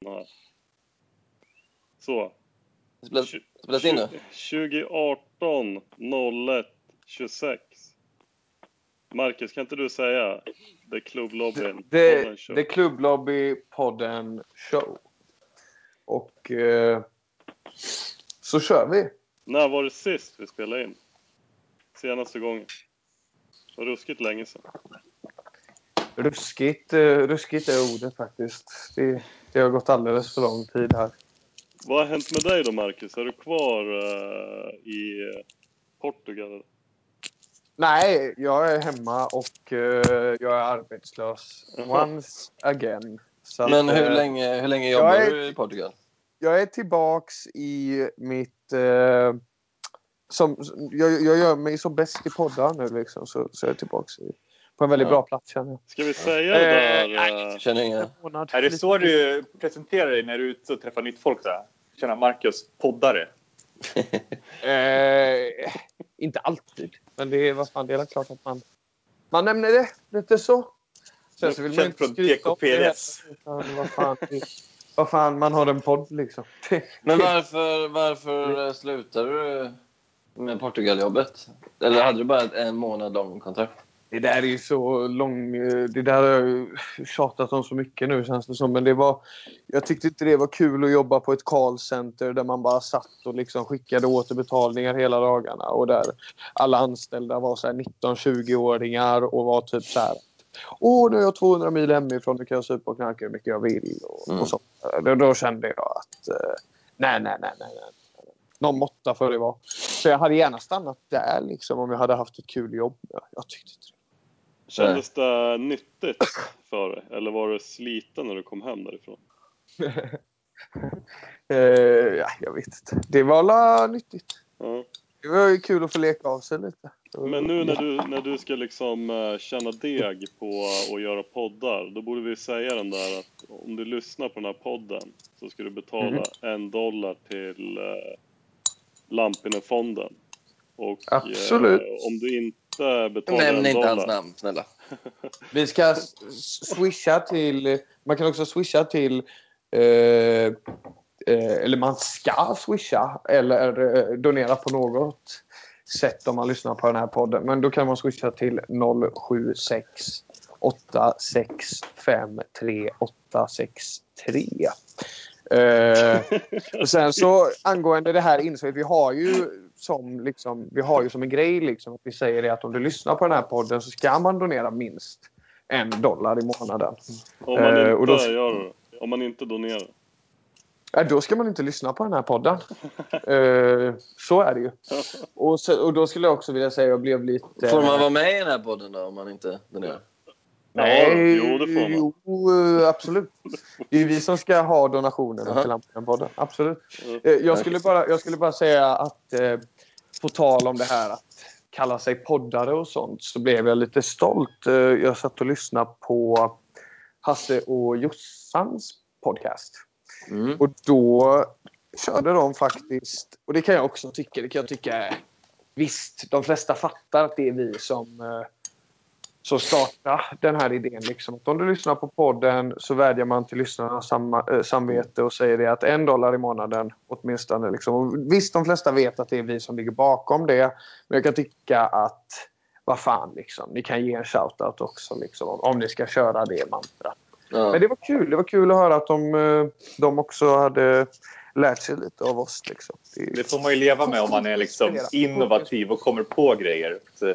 Nej. Så. Spelas, spelas in nu? 2018 01 26. Marcus, kan inte du säga The Klubblobbyn Det, podden show? det är Klubblobby-podden show. Och eh, så kör vi. När var det sist vi spelade in? Senaste gången? Det var ruskigt länge sedan. Ruskigt, eh, ruskigt är ordet faktiskt. Det, det har gått alldeles för lång tid här. Vad har hänt med dig då Marcus? Är du kvar eh, i Portugal? Nej, jag är hemma och eh, jag är arbetslös. Once again. Så att, Men hur eh, länge, hur länge jobbar är- du i Portugal? Jag är tillbaks i mitt... Eh, som, jag, jag gör mig så bäst i poddar nu liksom. Så, så jag är tillbaks i, på en väldigt Ja. bra plats känner jag. Ska vi säga det där? eh, Känner inga... Månad, Är det lite- så du presenterar dig när du är ute och träffar nytt folk? Tjena, Marcus, poddare. Eh, inte alltid. Men det är, vad fan, det är klart att man, man nämner det lite så. Sen så vill man inte skryta om det utan Vad fan, vad fan, man har en podd liksom. Men varför, varför slutade du med Portugaljobbet? Eller hade du bara en månad lång kontrakt? Det där är ju så lång... Det där har jag tjatat om så mycket nu känns det som. Men det var... Jag tyckte inte det var kul att jobba på ett callcenter där man bara satt och liksom skickade återbetalningar hela dagarna. Och där alla anställda var så här 19-20-åringar och var typ så här... Åh, nu är jag 200 mil hemifrån. Nu kan jag supa och knarka hur mycket jag vill. Och, Mm. och så. Då, då kände jag att... eh, nej, nej, nej, nej. nej. Någon måtta för det var. Så jag hade gärna stannat där liksom om jag hade haft ett kul jobb. Jag tyckte inte det. Kändes det nyttigt för dig? Eller var du sliten när du kom hem därifrån? Eh, ja, jag vet inte. Det var la nyttigt. Ja. Det var ju kul att få leka av sig lite. Men nu när du, när du ska liksom eh, tjäna deg på att göra poddar, då borde vi säga den där att om du lyssnar på den här podden så ska du betala Mhm. en dollar till eh, Lampinen-fonden. Och Absolut. Eh, om du inte betalar Nämn inte dollar... hans namn, snälla. Vi ska swisha till... Man kan också swisha till... Eh, eh, eller man ska swisha eller eh, donera på något sätt om man lyssnar på den här podden. Men då kan man swisha till 076 865 3863. Eh, och sen så angående det här inslaget, vi har ju som, liksom, vi har ju som en grej liksom, att vi säger det att om du lyssnar på den här podden så ska man donera minst en dollar i månaden. Om man Eh, inte och då- gör. Om man inte donerar. Äh, då ska man inte lyssna på den här podden. Eh, så är det ju. Och, så, och då skulle jag också vilja säga att jag blev lite... Får man vara med i den här podden då, om man inte donerar? Nej, jo, det får man. Jo, eh, absolut. Det är vi som ska ha donationerna till Lampen-podden. Absolut. Mm. Eh, Jag skulle, bara, jag skulle bara säga att eh, på tal om det här att kalla sig poddare och sånt så blev jag lite stolt. Jag satt och lyssnade på Hasse och Jossans podcast. Mm. Och då körde de faktiskt, och det kan jag också tycka, det kan jag tycka Visst, de flesta fattar att det är vi som, som startar den här idén. Liksom. Att om du lyssnar på podden så vädjar man till lyssnarnas samma, eh, samvete och säger det att en dollar i månaden åtminstone. Liksom. Och visst, de flesta vet att det är vi som ligger bakom det. Men jag kan tycka att vad fan, liksom, ni kan ge en shoutout också liksom, om, om ni ska köra det mantrat. Ja. Men det var kul. Det var kul att höra att de, eh, de också hade lärt sig lite av oss. Liksom. Det, Det får man ju leva med om man är liksom innovativ och kommer på grejer. Så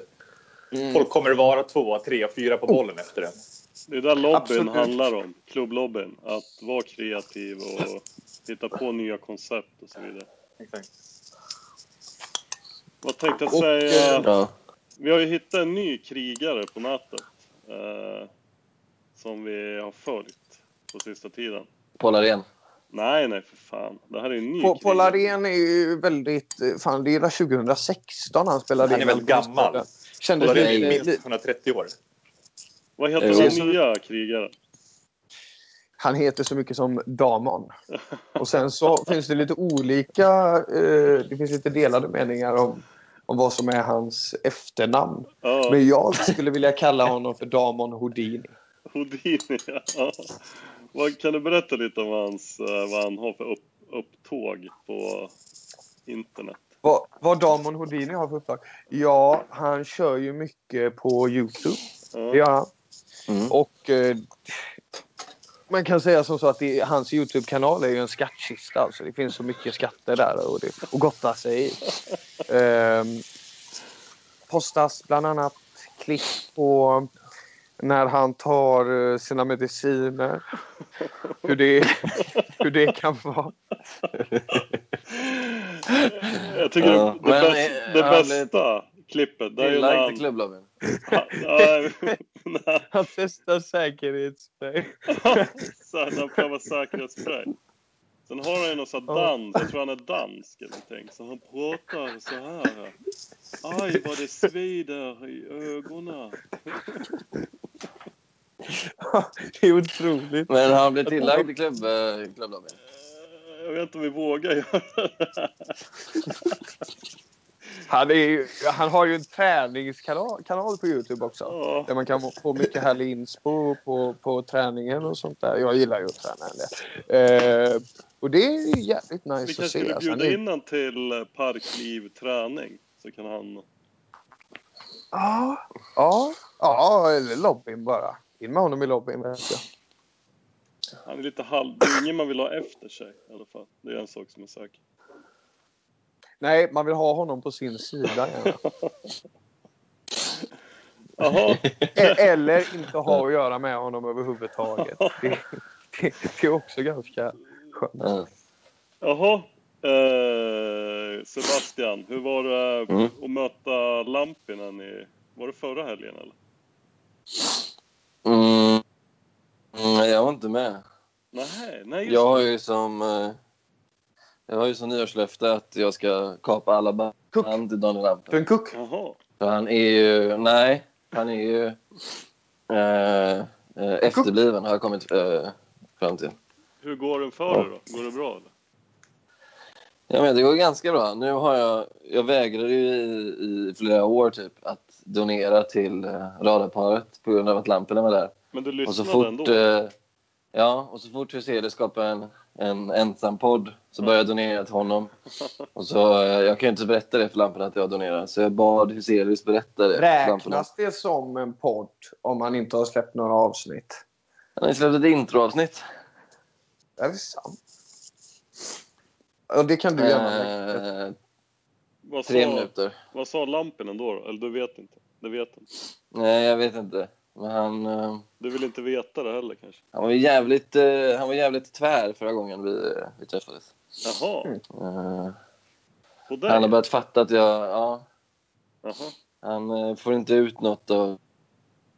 Mm. folk kommer vara två, tre, fyra på bollen efter det. Det är där lobbyn Absolut. handlar om. Klubblobbyn. Att vara kreativ och hitta på nya koncept och så vidare. Exakt. Vad tänkte jag säga? eh, Ja. Vi har ju hittat en ny krigare på nätet. Eh, som vi har följt på sista tiden. Paul Arén. Nej, nej för fan. Det här är en ny På, krigare. Paul Arén är ju väldigt... eh, Fan, det är 2016 han spelade Han är in Melbourne gammal. Och det lite, minst lite, 130 år. Vad heter den nya krigaren? han heter så mycket som Damon. Och sen så finns det lite olika... Eh, det finns lite delade meningar om, om vad som är hans efternamn. Ja, Men jag skulle vilja kalla honom för Damon Houdini. Houdini. Ja. Vad, kan du berätta lite om hans, eh, vad han har för upp, upptåg på internet? Vad, vad Damon Houdini har för uppdrag? Ja, han kör ju mycket på Youtube. Det Ja. gör han. Mm. Och eh, man kan säga som så att det, hans Youtube-kanal är ju en skattkista. Alltså. Det finns så mycket skatter där och, det, och gotta sig i. Ehm, postas bland annat klipp på när han tar eh, sina mediciner. Hur det, hur det kan vara. Jag tycker Ja, det, men, bäst, eh, det han bästa klippet, det är ju när Tillagd han... till klubblobbyn. han testar säkerhetsspray. han prövar säkerhetsspray. Sen har han ju någon sån dans, jag tror han är dansk eller någonting. Så han pratar så här. Aj vad det svider i ögonen. det är otroligt. Men han blir tillagd till klubb, eh, klubblobbyn. Eh, Jag vet inte om vi vågar göra det. Han, ju, han har ju en träningskanal kanal på Youtube också. Ja. Där man kan få mycket härlig inspo på, på träningen och sånt där. Jag gillar ju att träna en del. Eh, och det är ju jävligt nice Vi att kanske se. skulle Alltså, bjuda in han till eh, Parkliv träning. Så kan han... Ja, ja, ja, eller lobbyn bara. In med honom i lobbyn vet jag. Han är lite halv... Det är ingen man vill ha efter sig i alla fall. Det är en sak som är säker. Nej, man vill ha honom på sin sida. Jaha. E- Eller inte ha att göra med honom överhuvudtaget. Det, det, det är också ganska skönt. Ja. Jaha. Eh, Sebastian, hur var det Mm. att möta Lampinen i... Var det förra helgen eller? Mm. Mm, jag var inte med. Nej, nej just Jag har ju som... eh, Jag har ju som nyårslöfte att jag ska kapa alla band Kuck. till Daniel Du är Lampen. en kuck. Jaha. För han är ju... Nej, han är ju... Eh, eh, efterbliven har jag kommit eh, fram till. Hur går den för dig då? Går det bra eller? Ja, men det går ganska bra. Nu har jag... Jag vägrade ju i, i flera år typ att donera till eh, radarparet på grund av att lamporna var där. Men du Och lyssnade så fort, ändå? eh, ja, och så fort Huseli skapade en, en ensam podd så började jag donera till honom. Och så, eh, jag kan ju inte berätta det för lamporna att jag donerar, så jag bad Huselius berätta det. Räknas det som en podd om man inte har släppt några avsnitt? Han har ju släppt ett introavsnitt. Är det sant? Ja, det kan du gärna. Eh, Vad tre sa, minuter. vad sa Lampinen då? Eller du vet inte? Det vet inte. Nej, jag vet inte. Men han, eh, Du vill inte veta det heller kanske? han, var jävligt, eh, han var jävligt tvär förra gången vi, eh, vi träffades. Jaha. Mm. Han har börjat fatta att jag... Ja, Jaha. Han får inte ut något av,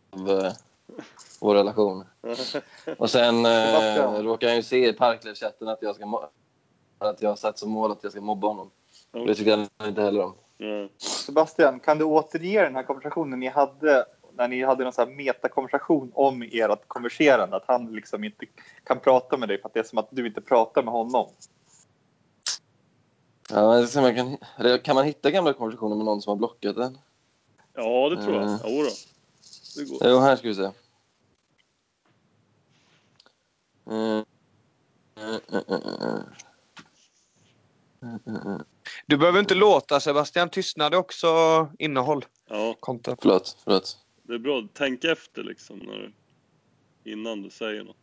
av vår relation. Och sen eh, råkar han ju se i Parklivschatten att jag ska att jag har satt som mål att jag ska mobba honom. Och det tycker han inte heller om. Ja. Sebastian, kan du återge den här konversationen ni hade när ni hade någon sån här metakonversation om ert konverserande? Att han liksom inte kan prata med dig för att det är som att du inte pratar med honom. Ja, man kan, kan man hitta gamla konversationer med någon som har blockat den? ja, det tror jag. Mm. Jo då. Det går. Jo, här ska vi se. Mm, mm. Du behöver inte låta Sebastian. Tystnad är också innehåll. Ja, Content. Förlåt, förlåt. Det är bra. Tänk efter liksom när innan du säger något.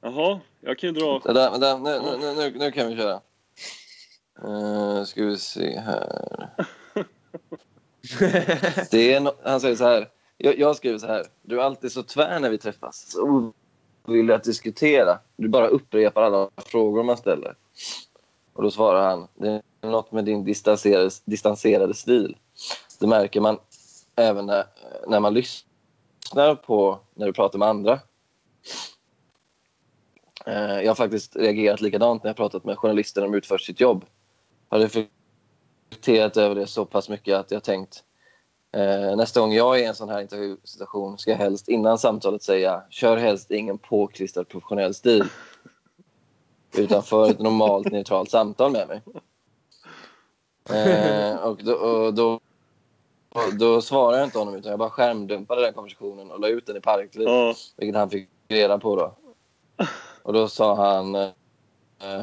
Jaha, jag kan ju dra... Vänta, vänta, nu, nu, nu, nu kan vi köra. Uh, ska vi se här. Det är no han säger så här. Jag, jag skriver så här. Du är alltid så tvär när vi träffas. Så ovillig att diskutera. Du bara upprepar alla frågor man ställer. Och då svarar han. Det är något med din distanserade, distanserade stil. Det märker man även när, när man lyssnar på när du pratar med andra. Eh, Jag har faktiskt reagerat likadant när jag pratat med journalister när de utfört sitt jobb. Jag har reflekterat över det så pass mycket att jag tänkt eh, nästa gång jag är i en sån här intervjusituation ska jag helst innan samtalet säga kör helst ingen påklistrad professionell stil utan för ett normalt neutralt samtal med mig. Eh, och då, och då då svarade jag inte honom utan jag bara skärmdumpade den konversationen och la ut den i Parkliv. Ja, Vilket han fick reda på då. Och då sa han... Eh,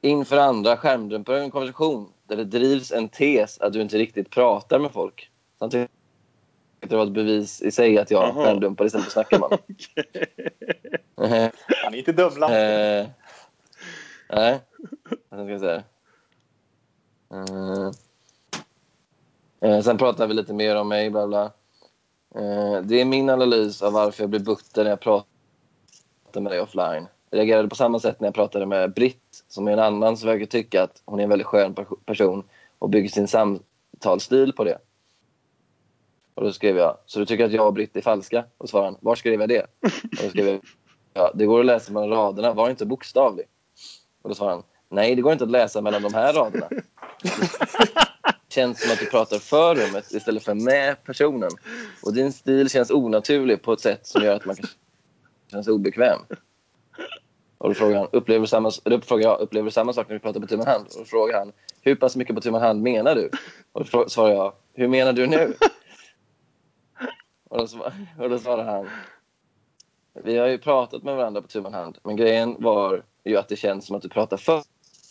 inför andra skärmdumpar en konversation där det drivs en tes att du inte riktigt pratar med folk. Så han tyckte det var ett bevis i sig att jag Aha. skärmdumpar istället för att snacka med honom. Eh, Han är inte dum. Eh, nej, vad ska jag säga? Eh, eh, sen pratar vi lite mer om mig, bla bla. Eh, det är min analys av varför jag blir butter när jag pratar med dig offline. Jag reagerade på samma sätt när jag pratade med Britt, som är en annan som verkar tycka att hon är en väldigt skön per- person och bygger sin samtalsstil på det. Och då skrev jag, så du tycker att jag och Britt är falska? Och svarade han, var skrev jag det? Och då skrev jag, Ja, det går att läsa mellan raderna. Var inte bokstavlig. Och då svarade han, nej det går inte att läsa mellan de här raderna. Det känns som att du pratar för rummet istället för med personen. Och din stil känns onaturlig på ett sätt som gör att man kan känna obekväm. Och då frågar han, upplever du samma, då frågar jag, upplever du samma sak när vi pratar på tu man hand? Och då frågar han, hur pass mycket på tu man hand menar du? Och då svarar jag, hur menar du nu? Och då, och då svarar han, vi har ju pratat med varandra på tu man hand, men grejen var ju att det känns som att du pratar för,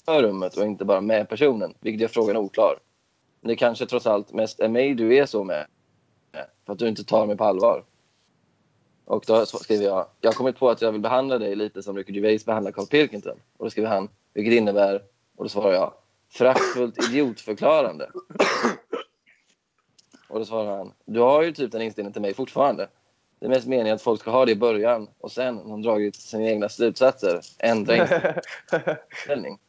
för rummet och inte bara med personen, vilket gör frågan oklar. Men det kanske trots allt mest är mig du är så med, för att du inte tar mig på allvar. Och då skriver jag, jag har kommit på att jag vill behandla dig lite som Ricky Gervais behandlar Carl Pilkington. Och då skriver han, vilket innebär, och då svarar jag, föraktfullt idiotförklarande. Och då svarar han, du har ju typ den inställningen till mig fortfarande. Det är mest meningen att folk ska ha det i början och sen, när de dragit sina egna slutsatser, ändra inställning.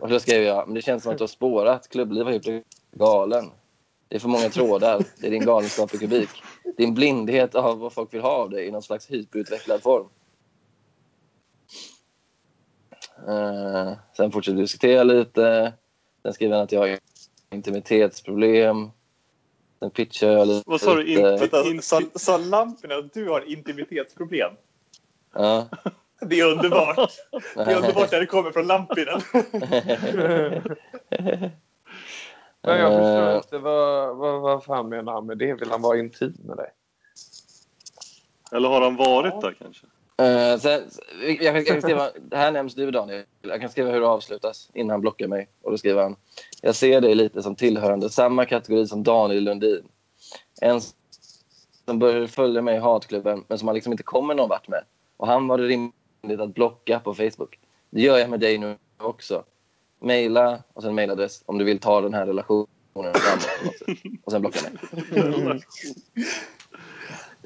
Och då skrev jag, men det känns som att du har spårat. Klubbliv har gjort dig galen. Det är för många trådar. Det är din galenskap i kubik. Din blindhet av vad folk vill ha av dig i någon slags hyperutvecklad form. Uh, sen fortsätter vi diskutera lite. Sen skriver han att jag har intimitetsproblem. Sen pitchar jag. Vad sa du? In- sa, sa Lampinen att du har intimitetsproblem? Ja. Det är underbart. Det är underbart när det kommer från Lampinen. Men jag förstår Eh, inte vad, vad, vad fan menar han med det? Vill han vara intim med dig? Eller har han varit där kanske? Eh, uh, sen, jag, jag kan skriva, det här nämns du Daniel. Jag kan skriva hur det avslutas innan han blockar mig. Och då skriver han. Jag ser dig lite som tillhörande samma kategori som Daniel Lundin. En som började följa mig i hatklubben men som man liksom inte kommer någon vart med. Och han var det rimligt att blocka på Facebook. Det gör jag med dig nu också. Maila och sen mailadress om du vill ta den här relationen framåt. Och sen blocka mig.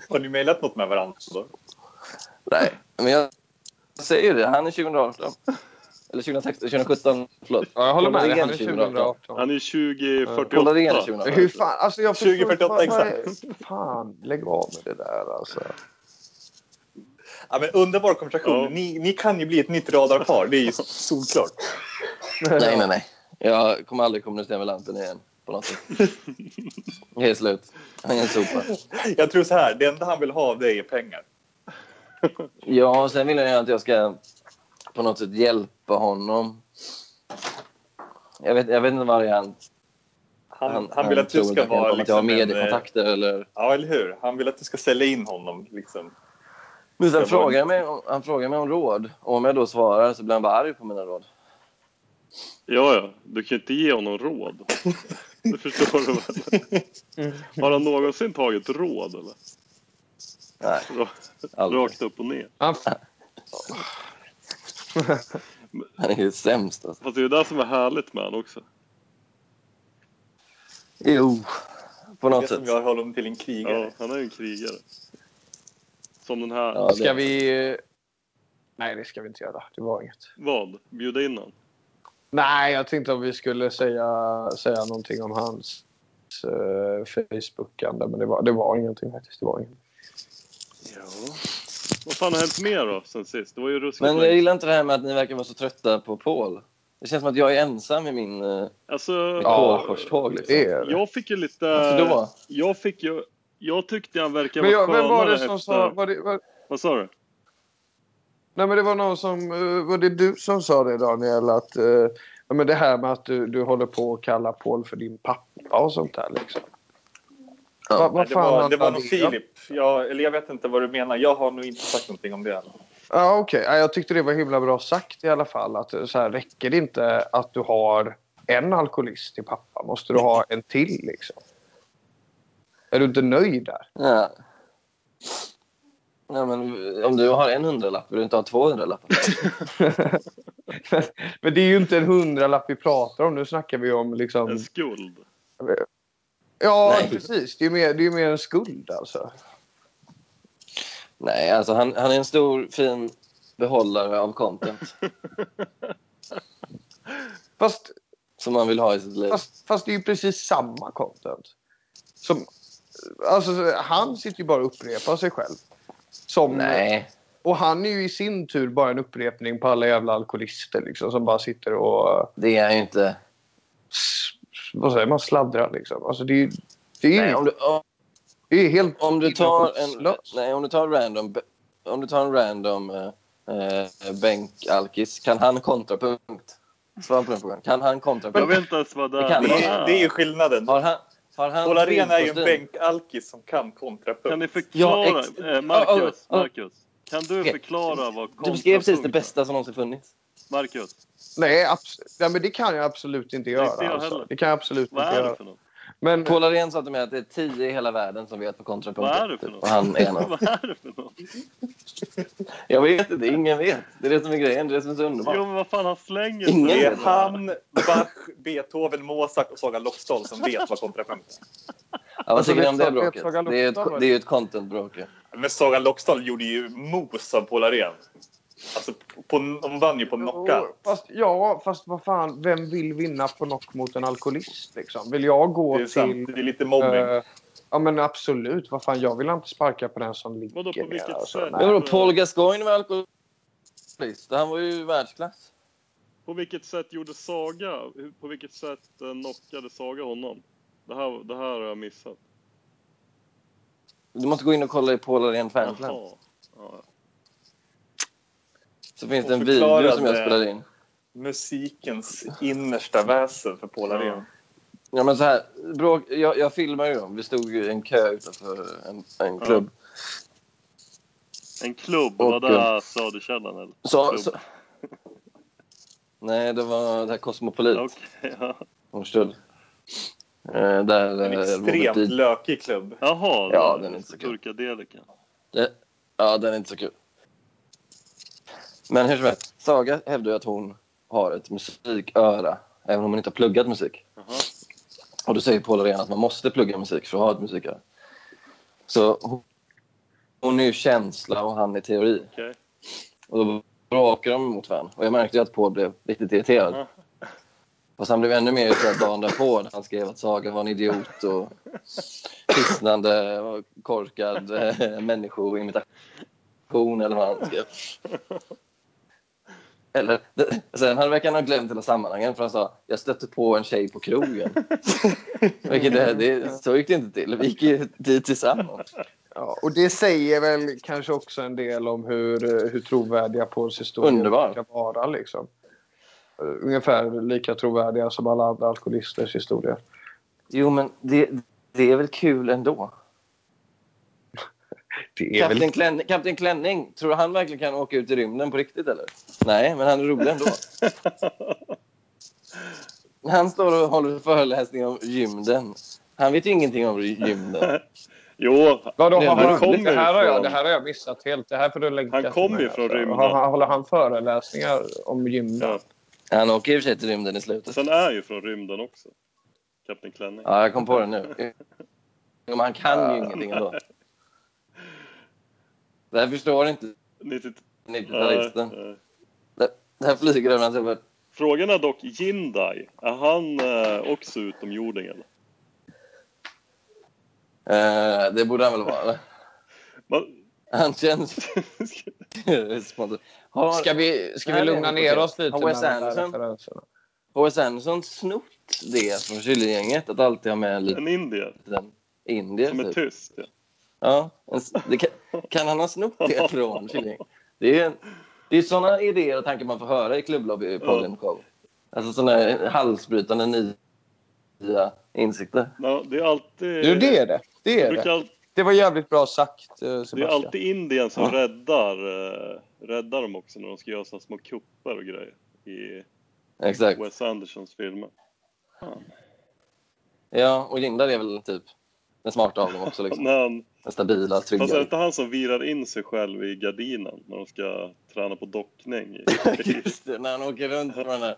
Har ni mejlat något med varandra? Då? Nej, men jag säger det. Han är 2018. Eller 2016, 2017. Förlåt. Ja, jag håller med dig. Han är igen 2018. Han är 2048. Kolla det igen Men 2018. Hur fan, alltså jag förstår 2048 inte, vad- vad är- Fan, lägg av med det där alltså. Ja, men underbar konversation. Ja. Ni, ni kan ju bli ett nytt radarpar. Det är ju solklart. Nej, nej, nej. Jag kommer aldrig kommunicera med lampen igen. På något sätt. Det är slut. Han är en sopa. Jag tror så här. Det enda han vill ha av dig är pengar. Ja, och sen vill jag att jag ska på något sätt hjälpa honom. Jag vet, jag vet inte vad det är han, Han, han, vill att du ska att vara kan- att jag har liksom en, eh, mediekontakter eller... Ja, eller hur? Han vill att du ska sälja in honom. Liksom. Men sen frågar jag mig, han frågar mig om råd. Och om jag då svarar så blir han bara arg på mina råd. Ja, ja. Du kan ju inte ge honom råd. Det förstår du väl? Har han någonsin tagit råd eller? Nej. Rakt upp och ner. Han, Han är ju sämst alltså. Fast det är ju det som är härligt med honom också. Jo, på Det något som sätt. gör honom till en krigare. Ja, han är ju en krigare. Som den här. Ja, det- ska vi... Nej, det ska vi inte göra. Det var inget. Vad? Bjuda in honom? Nej, jag tänkte om vi skulle säga, säga någonting om hans uh, Facebookande. Men det var, det var ingenting faktiskt. Det var ingenting. Ja. Vad fan har hänt mer då sen sist? Det var ju Men jag gillar inte det här med att ni verkar vara så trötta på Paul. Det känns som att jag är ensam i min uh, Alltså, Paul-korståg. Liksom. Jag fick ju lite... Varför då? Jag fick ju... Jag tyckte han verkade vara jag, vem var det skönare som efter... sa... Var det, var, Vad sa du? nej, men det var någon som... eh, var det du som sa det, Daniel? Att uh, Ja, men det här med att du, du håller på att kalla Paul för din pappa och sånt där liksom. Ja. Vad Nej, det, var, det var nog? Filip. Jag, eller jag vet inte vad du menar. Jag har nog inte sagt någonting om det. Ja, okej. Ja, Jag tyckte det var himla bra sagt i alla fall. Att så här, räcker det inte att du har en alkoholist till pappa? Måste du ha en till liksom? Är du inte nöjd där? Ja. Ja, men om du har en hundralapp, vill du inte ha två hundralappar? Men det är ju inte en hundralapp vi pratar om. Nu snackar vi om liksom... En skuld. Ja, Nej. precis. Det är ju mer, det är ju mer en skuld alltså. Nej, alltså han, han är en stor fin behållare av content Fast, som man vill ha i sitt liv. fast, fast det är ju precis samma content. Som, alltså, han sitter ju bara och upprepar sig själv. Som, Nej. Och han är ju i sin tur bara en upprepning på alla jävla alkoholister liksom, som bara sitter och... Det är han ju inte. Vad säger man? Sladdrar liksom. Alltså det är ju... Det är, Nej, ju- om du, om, det är helt om du tar en, nej, om du tar random, om du tar en random eh, eh, bänkalkis, kan han kontra punkt? Svara på den frågan. Kan han kontra Jag vet inte ens vad det är. är, det är ju skillnaden. Har han, har han Paul Arena är ju en bänkalkis som kan kontrapunkt. Kan ni förklara? Ja, ex- eh, Marcus. Marcus. Kan du förklara vad Du beskrev precis det kontrapunkt är? bästa som någonsin funnits. Marcus, Nej, abs- nej, men det kan jag absolut inte göra. inte jag alltså. Det kan jag absolut vad inte är det göra. för något? Men Paul Arén sa till mig att det är tio i hela världen som vet vad kontrapunkt Vad är det för något? Och han är en av vad är det för något? Jag vet inte, ingen vet. Det är det som är grejen, det är det som är så underbart. Jo, men vad fan, han slänger Ingen Det sig. är han, Bach, Beethoven, Mozart och Saga Lockstall som vet vad kontrapunkt är. Ja, vad Alltså, tycker ni om det vet bråket? Det är, Lockstall, ett, det är ju ett content-bråk. ju. Men Saga Lockstall gjorde ju mos av Paul Arén. Alltså, på, de vann ju på knockout. Fast, ja, fast vad fan, vem vill vinna på knock mot en alkoholist? Liksom? Vill jag gå Det är sant. till... Det är lite mobbing. eh, ja, men absolut. Vad fan, jag vill inte sparka på den som ligger Vadå, på vilket alltså. sätt? Vadå, Paul Gascoigne var alkoholist? Han var ju världsklass. På vilket sätt gjorde Saga, på vilket sätt eh, knockade Saga honom? Det här, det här har jag missat. Du måste gå in och kolla i Paul. Jaha. Ja. Så finns det en video som jag spelade in. Musikens innersta väsen för Paul Arén. Ja, men så här, bråk, jag, jag filmade ju dem. Vi stod i en kö utanför en, en klubb. En klubb, Och, var det Söderkällan eller? Så, så, nej, det var det här Cosmopolit. Okej, ja. Eh, där En eh, Robert extremt lökig klubb. Jaha, Ja, den är inte så kul. Turkadelika. det, Ja, den är inte så kul. Men hur som helst, Saga hävdar ju att hon har ett musiköra, även om hon inte har pluggat musik. Jaha. Och då säger Paul Arén att man måste plugga musik för att ha ett musiköra. Så hon, hon är ju känsla och han är teori. Okej. Och då bråkar de mot varandra. Och jag märkte att Paul blev riktigt irriterad. Ja. Fast han blev ännu mer irriterad dagen därpå när han skrev att Saga var en idiot och hisnande och korkad eh, människoimitation eller vad han skrev. Eller, det, sen han verkar han ha glömt hela sammanhanget för han sa jag stötte på en tjej på krogen. Vilket det, det, så gick det inte till. Vi gick ju dit tillsammans. Ja, och det säger väl kanske också en del om hur, hur trovärdiga Pauls historier ska vara. Liksom. Ungefär lika trovärdiga som alla andra alkoholisters historier. Jo, men det, det är väl kul ändå. Det är väl... Kapten, Klänning, Kapten Klänning, tror du han verkligen kan åka ut i rymden på riktigt eller? Nej, men han är rolig ändå. Han står och håller föreläsning om gymden. Han vet ju ingenting om gymden. Jo, Vadå, han han, kommer det, här har jag, det här har jag missat helt. Det här får du länka Han kommer ju från rymden. Har, han- håller han föreläsningar om gymden? ja. Han åker i och för sig till rymden i slutet. Sen är ju från rymden också. Kapten Klänning. Ja, jag kom på det nu. Men han kan ju ingenting ändå. Det här förstår inte 90... 90-talisten. Nej, nej. Det det här flyger över hans huvud. Frågan är dock Jindai. Är han eh, också utomjording eller? Eh, det borde han väl vara? Man... Han känns... Har, Ska vi, ska vi lugna ner oss lite här Anderson? snott det från Killinggänget? Att alltid ha med en liten En indier. indier? Som är Typ. tyst. Ja. Ja, en s- det kan, kan han ha snott det från Killinggänget? Det är, det är sådana idéer och tankar man får höra i klubblobbypodden. Ja. Alltså sådana halsbrytande nya insikter. Ja, det är alltid... Jo, det är det. Det är det. all, Det var jävligt bra sagt, eh, det är Sebastian. alltid Indien som räddar, eh, räddar dem också när de ska göra såna små kupper och grejer i Exakt. Wes Andersons filmer. Ja, och Lindar är väl typ den smarta av dem också. Liksom. Stabila, fast trygga. inte han som virar in sig själv i gardinen när de ska träna på dockning? Just det, när han åker runt på den här...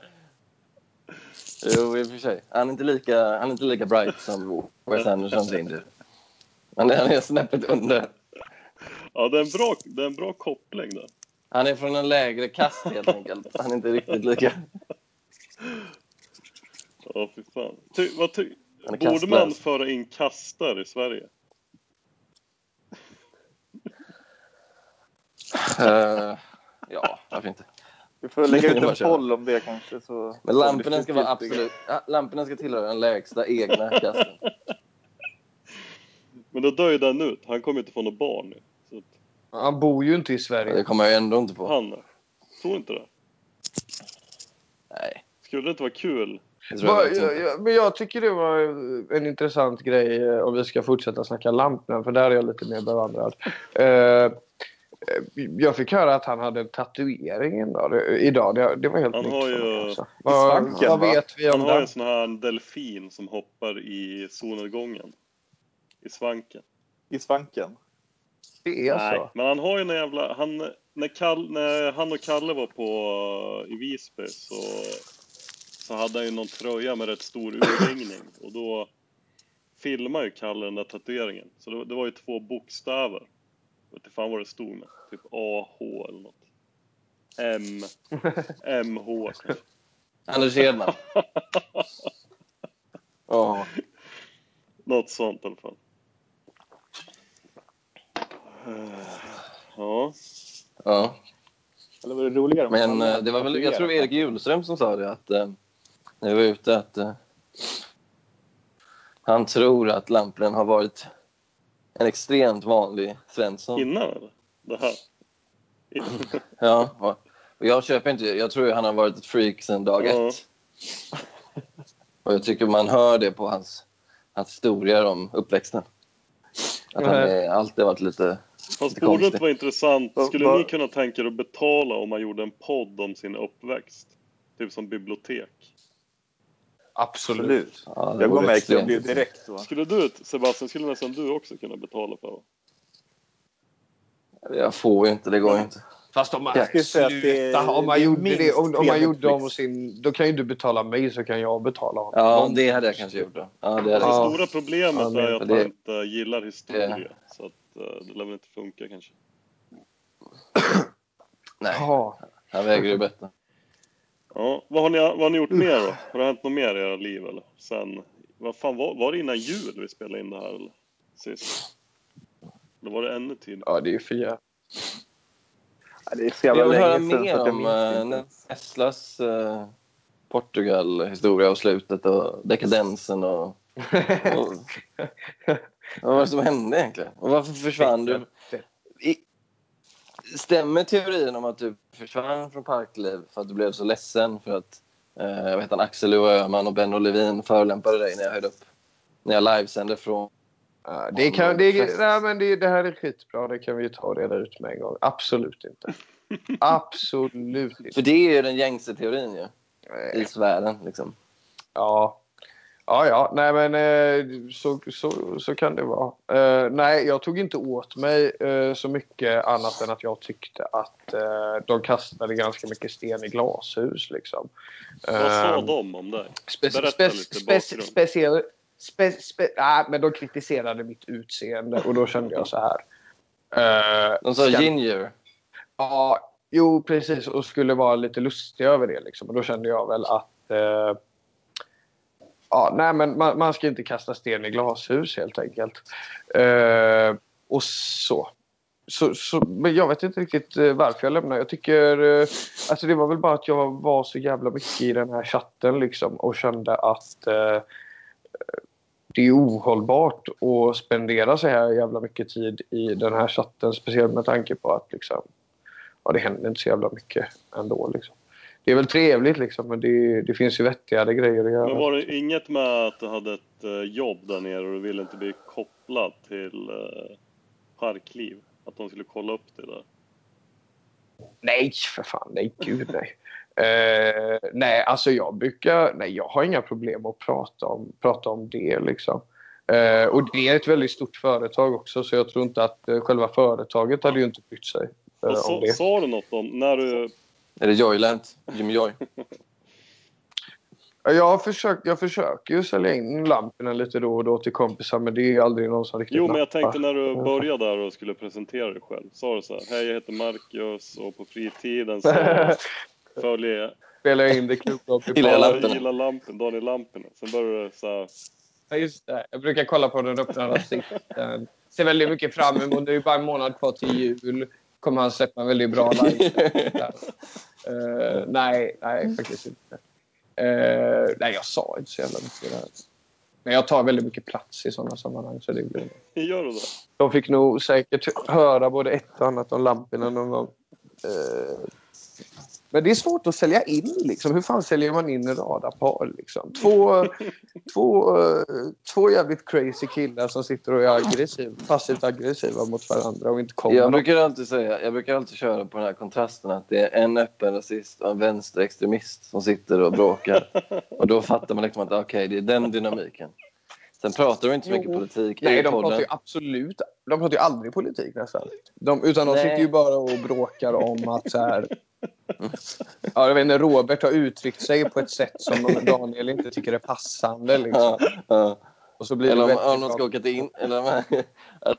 Jo, i och för sig. Han är inte lika, han är inte lika bright som Wes Andersons Indier. Men han är snäppet under. ja, det är, en bra, det är en bra koppling där. Han är från en lägre kast helt enkelt. Han är inte riktigt lika... Ja, fy fan. Ty, vad ty, borde man föra in kastar i Sverige? Eh, ja, varför inte? Vi får lägga ut Det en poll om det kanske. Så Men lamporna ska vara absolut... Lamporna ska tillhöra den lägsta egna kasten. Men då dör ju den ut. Han kommer inte få något barn nu. Så att Han bor ju inte i Det Sverige. kommer jag ändå inte på. han? Tror inte det? Nej, Skulle det inte vara kul? det jag jag, jag, men jag tycker det var en intressant grej eh, om vi ska fortsätta snacka lamporna, för där är jag lite mer bevandrad. Eh, jag fick höra att han hade en tatuering idag. Det, det, var helt Han nytt har ju- alltså. Vad, svanken, vad va? vet vi Han om har ju den? en sån här delfin som hoppar i solnedgången. I svanken. I svanken. Det är Nej, så? men han har ju en jävla... Han, när, Kall, när han och Kalle var på, i Visby så, så hade han ju någon tröja med rätt stor urringning. Och då filmade ju Kalle den där tatueringen. Så det, det var ju två bokstäver. Jag vet inte fan vad det stod med. Typ AH eller något. M, MH kanske. Anders Hedman. Ja, Något sånt i alla fall. Ja. ja. Eller var det roligare? om Men eh, det var väl, jag tror det var Erik Hjulström som sa det att eh, när vi var ute att eh, han tror att lamporna har varit en extremt vanlig Svensson. Innan? Det här? Ja, och jag köper inte Jag tror han har varit ett freak sedan dag ett. Och jag tycker man hör det på hans, hans historier om uppväxten. Att han är, alltid varit lite... Fast Lite borde det konstigt. vara intressant? Skulle ni kunna tänka er att betala om man gjorde en podd om sin uppväxt? Typ som bibliotek. Absolut. Absolut. Ja, det Jag går med extremt. Club direkt. Så. Skulle du, Sebastian, skulle nästan du också kunna betala för det? Jag får ju inte, det går ju inte. Fast om man, Jag skulle säga att det är- sluta, om man det gjorde det, om, om man gjorde om sin, då kan ju du betala mig så kan jag betala honom. Ja, det hade jag kanske gjort då. Ja, det hade Det jag. Stora problemet Ja, men- är att det- han inte gillar historia. Så att eh, det lär väl inte funka kanske. Nej, han väger ju bättre. Ja, vad har ni, vad har ni gjort mer då? Har det hänt något mer i era liv eller? Sen, vad fan var, var det innan jul vi spelade in det här eller? Sist? Eller var det ännu tidigare? Ja, det är för jävligt. Ja, det är så jävla Jag vill höra länge sedan så mer att jag om inte. Nesslas uh, Portugal-historia och slutet och dekadensen och... och vad var det som hände egentligen? Och varför försvann du? I, stämmer teorin om att du försvann från Parkliv för att du blev så ledsen för att eh, jag vet, han, Axel O. Öhman och Benno Levin förolämpade dig när jag höll upp när jag livesände från... Ja, det, kan, det, nej, men det, det här är skitbra. Det kan vi ju ta och reda ut med en gång. Absolut inte. Absolut inte. För det är ju den gängse teorin ju, i sfären. Liksom. Ja. Ja, ja. Nej, men eh, så, så, så kan det vara. Eh, nej, jag tog inte åt mig eh, så mycket annat än att jag tyckte att eh, de kastade ganska mycket sten i glashus. Liksom. Vad sa Eh, de om det? Speci Berätta lite bakgrund. speciell, spe spe nej, men de kritiserade mitt utseende och då kände jag så här. Eh, De sa ska- ginger. Ja, jo precis. Och skulle vara lite lustig över det. Liksom. Och då kände jag väl att... Ja, nej, men man, man ska inte kasta sten i glashus helt enkelt. Eh, och så. Så, så. Men jag vet inte riktigt eh, varför jag lämnade. Jag tycker... Eh, alltså det var väl bara att jag var så jävla mycket i den här chatten liksom. Och kände att... Eh, det är ohållbart att spendera så här jävla mycket tid i den här chatten. Speciellt med tanke på att liksom, ja, det händer inte så jävla mycket ändå. Liksom det är väl trevligt liksom, men det, det finns ju vettigare grejer att göra. Men var det inget med att du hade ett eh, jobb där nere och du ville inte bli kopplad till uh, Parkliv? Att de skulle kolla upp det där? Nej, för fan. Nej, gud nej. Eh, nej, alltså jag brukar... Nej, jag har inga problem att prata om, prata om det liksom. Eh, och det är ett väldigt stort företag också så jag tror inte att eh, själva företaget hade ju inte brytt sig eh, Och om så, det. sa du något om när du... Är det Joyland? Jimmy Joy? Ja, Jag, försöker, jag försöker ju sälja in lamporna lite då och då till kompisar men det är aldrig någon som riktigt Jo, men jag tänkte när du började där och skulle presentera dig själv. Sa du så här, hej jag heter Marcus och på fritiden så följer jag... Spelar jag in det klubblopp i Gillar lamporna? Gillar lampen, Daniel Lamporna. Sen började du så här, Ja, just det. Jag brukar kolla på den öppna ansikten. Ser väldigt mycket fram emot. Det är ju bara en månad kvar till jul. Kommer han släppa en väldigt bra live. uh, nej, nej, faktiskt inte. Uh, nej, jag sa inte så jävla mycket där. Men jag tar väldigt mycket plats i sådana sammanhang. Så det blir... gör du det? De fick nog säkert höra både ett och annat om lamporna någon gång. Eh, Men det är svårt att sälja in. Liksom. Hur fan säljer man in radarpar? Liksom? Två, två, eh, två jävligt crazy killar som sitter och är aggressiv, passivt aggressiva mot varandra och inte kommer Jag brukar alltid säga, jag brukar alltid köra på den här kontrasten att det är en öppen rasist och en vänsterextremist som sitter och bråkar. Och då fattar man liksom att okej, det är den dynamiken. Sen pratar de inte så mycket Jo. politik Nej, i de pratar ju absolut de pratar ju aldrig politik nästan. De, utan de Nej. sitter ju bara och bråkar om att så här... Ja, jag vet inte, Robert har uttryckt sig på ett sätt som Daniel inte tycker är passande. Liksom. Ja, ja. Och så blir Eller om, om de ska åka till in, eller om, att,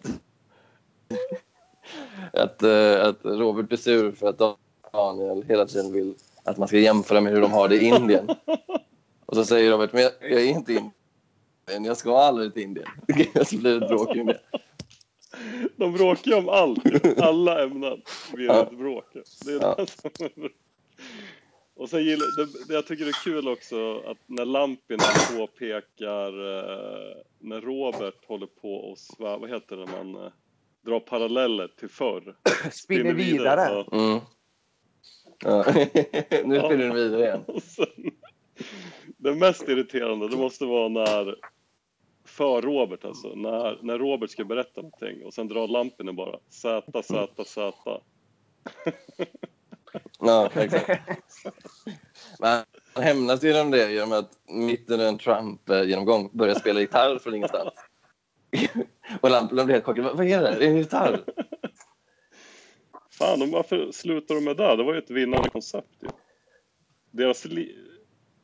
att, eh, att Robert blir sur för att Daniel hela tiden vill att man ska jämföra med hur de har det i Indien. Och så säger Robert, men jag, jag är inte Indien, jag ska aldrig till Indien. så blir det ett bråk om det. De bråkar ju om allt, alla ämnen blir det Ja. ett bråk. Det är Ja. det som är... Och sen gillar, det, det jag tycker det är kul också att när Lampinen påpekar eh, när Robert håller på och svär, vad heter det när man eh, drar paralleller till förr. Spinner vidare. Mm. Ja. nu spelar du vidare igen. Och sen, det mest irriterande det måste vara när för Robert alltså, när, när Robert ska berätta någonting och sen drar Lampinen bara Z, Z, Z. Ja, exakt. Men han hämnas genom det genom att mitt under en Trump-genomgång börja spela gitarr från ingenstans. Och Lampen blir helt chockad. Vad är det? Är det en gitarr? Fan, varför slutar de med det? Det var ju ett vinnande koncept ju. Deras, li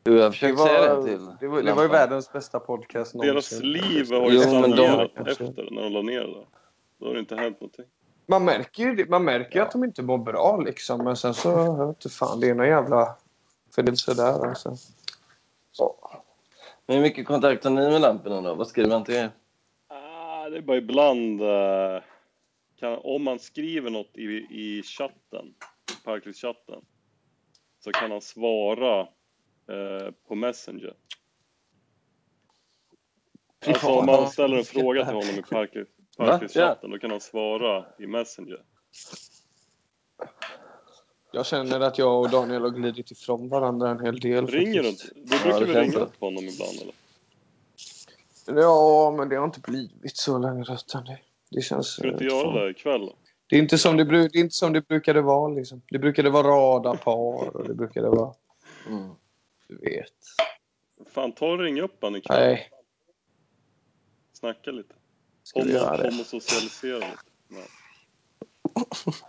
Du, jag har Det försökt säga var, det till det, var, det var ju världens bästa podcast deras någonsin. liv har ju Jo, men de- stagnerat efter när de la ner det. Då har det inte hänt någonting. Man märker ju man märker ju att de inte mår bra liksom. Men sen så, jag vet inte fan, det är någon jävla... För det är sådär alltså. Hur mycket kontakt har ni med Lampen då? Vad skriver han till er? Ah, det är bara ibland, eh, kan, om man skriver något i, i chatten, Parklivschatten, så kan han svara på Messenger. Alltså om man ställer en fråga till honom i Parklivschatten, då kan han svara i Messenger. Jag känner att jag och Daniel har glidit ifrån varandra en hel del. Ringer du inte? Du brukar väl känns ringa upp honom ibland eller? Ja, men det har inte blivit så längre. Utan det, det känns... Ska du inte eh, göra det ikväll då? Det är inte som det, det, är inte som det brukade vara. Liksom. Det brukade vara radarpar och det brukade vara... Mm. Du vet. Fan, ta och ring upp honom ikväll. Nej, Snacka lite. ska vi göra det? homosocialisera lite. Nej.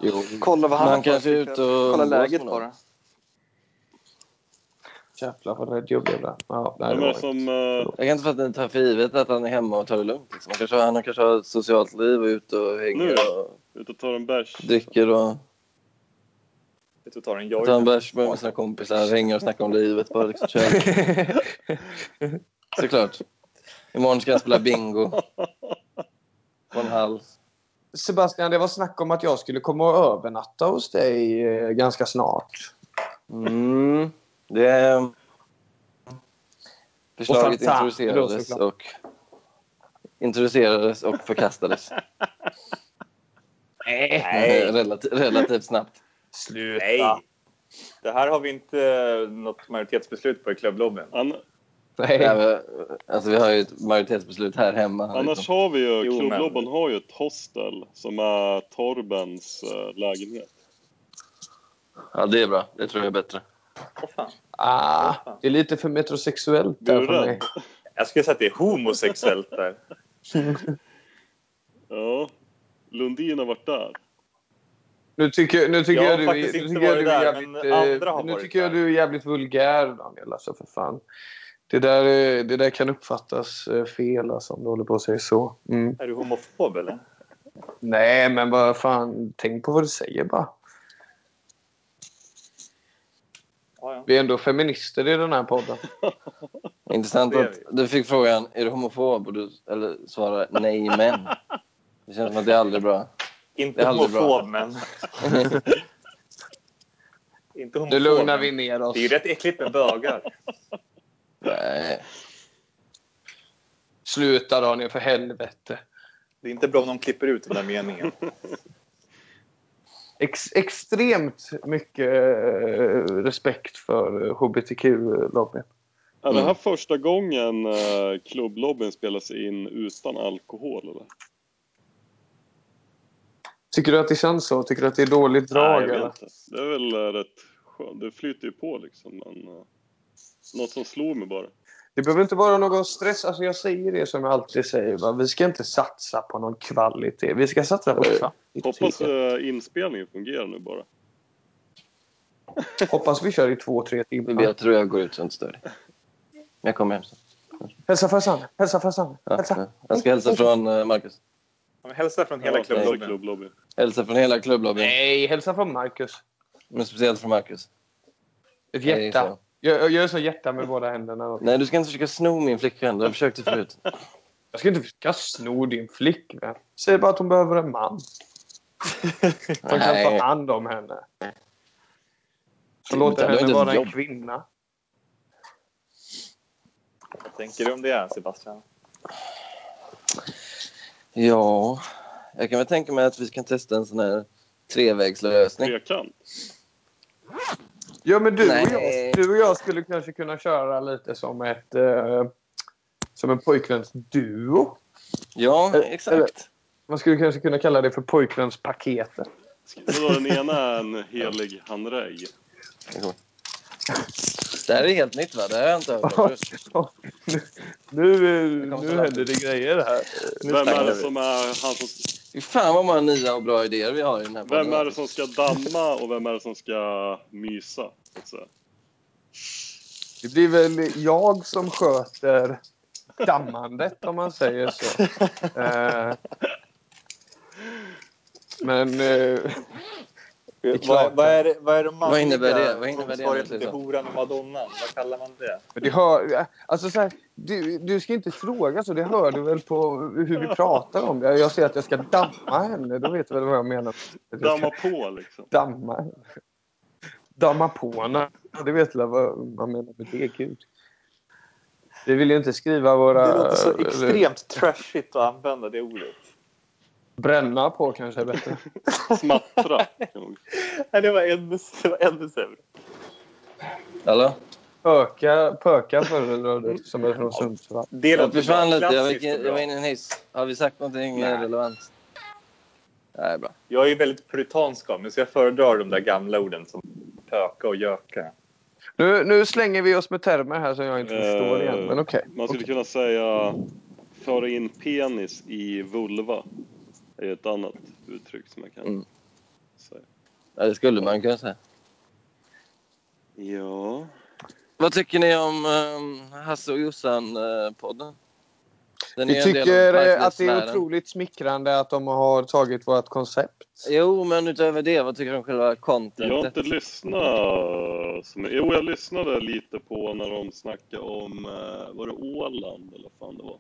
Jo, Kolla vad han Men har han för kanske är ute och Kolla umgås läget med någon. bara. jävlar vad rädd jag blev där. Ja, nej, det var det som... inte. eh, Jag kan inte fatta att ni tar för givet att han är hemma och tar det lugnt. Liksom. Han, kanske, har- han kanske har ett socialt liv och är ute och Nu? hänger och Ute och tar en bärs? dricker och Vet du, tar en tar en joint. bärs med sina kompisar, hänger och snackar om livet. Bara liksom. Såklart. Imorgon ska jag spela bingo. På en halv. Sebastian, det var snack om att jag skulle komma och övernatta hos dig eh, ganska snart. Mm. Det. Förslaget Och introducerades och introducerades och förkastades. Nej. Eh, Relativt, relativt snabbt. Sluta. Nej. Det här har vi inte något majoritetsbeslut på i klubblobbyn. An Nej. Men, alltså, vi har ju ett majoritetsbeslut här hemma. annars liksom. har vi ju, Jo, men- klubblobben har ju ett hostel som är Torbens eh, lägenhet. Ja, det är bra. Det tror jag är bättre. Åh fan. Ah, det är lite för metrosexuellt där för mig. Jag skulle säga att det är homosexuellt där. Ja. Lundin har varit där. Nu tycker, nu tycker Jag jag, du, faktiskt nu inte tycker jag varit du är där, jävligt, men andra har eh, nu varit tycker jag du är jävligt vulgär Daniel. Alltså för fan. Det där, eh, det där kan uppfattas eh, fel alltså, om du håller på att säga så. Mm. Är du homofob eller? Nej, men vad fan. Tänk på vad du säger bara. Ja, ja. Vi är ändå feminister i den här podden. Intressant att du fick frågan är du homofob och du eller svarar nej men. Det känns som att det är aldrig bra. Inte homofob, men... inte homofob. Nu lugnar men vi ner oss. Det är ju rätt äckligt med bögar. Nej. Sluta Daniel, för helvete. Det är inte bra om de klipper ut den där meningen. Ex extremt mycket eh, respekt för eh, hbtq-lobbyn. Är det här Mm. första gången eh, klubblobbyn spelas in utan alkohol eller? Tycker du att det känns så? Tycker du att det är dåligt drag? Nej, jag eller? vet inte. Det är väl eh, rätt skönt. Det flyter ju på liksom. Men, eh, något som slog mig bara. Det behöver inte vara någon stress. Alltså jag säger det som jag alltid säger. Va? Vi ska inte satsa på någon kvalitet. Vi ska satsa på kvalitet. Hoppas eh, inspelningen fungerar nu bara. Hoppas vi kör i två, tre timmar. Jag tror jag går ut inte stör jag kommer hem sen. Hälsa farsan. Hälsa farsan. Hälsa. ja. Jag ska hälsa från eh, Marcus. Hälsa från hela Ja, klubblobbyn. klubblobbyn. Hälsa från hela klubblobbyn. Nej, hälsa från Marcus. Men speciellt från Marcus. Ett hjärta. så. Jag, gör så hjärta med båda händerna. Nej, du ska inte försöka sno min flickvän. Du har försökt det förut. Jag ska inte försöka sno din flickvän. Säg bara att hon behöver en man. Som kan ta hand om henne. Så Men låter henne vara en kvinna. Vad tänker du om det, Sebastian? Ja, jag kan väl tänka mig att vi kan testa en sån här trevägslösning. Trekant. Ja, men du och, jag, du och jag skulle kanske kunna köra lite som ett... Eh, som en pojkvänsduo. Ja, Eller- exakt. Man skulle kanske kunna kalla det för pojkvänspaketet. Den ena är en helig handrej. Det här är helt nytt va? Det har jag inte hört nu, kommer nu händer det grejer här. Vem är det som är han som... Fy fan vad många nya och bra idéer vi har i den här Vem är det som ska damma och vem är det som ska mysa? Så att säga. Det blir väl jag som sköter dammandet om man säger så. Eh, men eh, Vad, klart. vad, är det, vad är de Vad innebär det? Vad innebär det, jag till horan och madonnan? Vad kallar man det? men det hör, alltså så här, du, du ska inte fråga så. Det hör du väl på hur vi pratar om det. Jag säger att jag ska damma henne. Då vet du väl vad jag menar. Jag Damma på liksom. damma henne. Damma på henne. Det vet du väl vad man menar med det. Gud. Vi vill ju inte skriva våra... Det låter så extremt trashigt att använda det ordet. Bränna på kanske är bättre. Smattra. Nej, det var ännu, det var ännu sämre. Hallå? Pöka, pöka föredrar du som är från Sundsvall. Det Jag försvann lite. Jag, gick, var inne i en hiss. Har vi sagt någonting Nej. relevant? Nej, bra. Jag är väldigt puritansk av mig, så jag föredrar de där gamla orden som pöka och göka. Nu, nu slänger vi oss med termer här som jag inte förstår igen. Men okej. Eh, Man skulle Okej. kunna säga föra in penis i vulva. Är ett annat uttryck som jag kan Mm. säga. Ja, det skulle man kunna säga. Ja. Vad tycker ni om um, Hasse och Jossan-podden? Den Vi tycker eh, att det är otroligt smickrande att de har tagit vårt koncept. Jo, men utöver det, vad tycker du om själva Jag har contentet? inte lyssnat. Jo, jag lyssnade lite på när de snackade om, eh, var det Åland eller vad fan det var?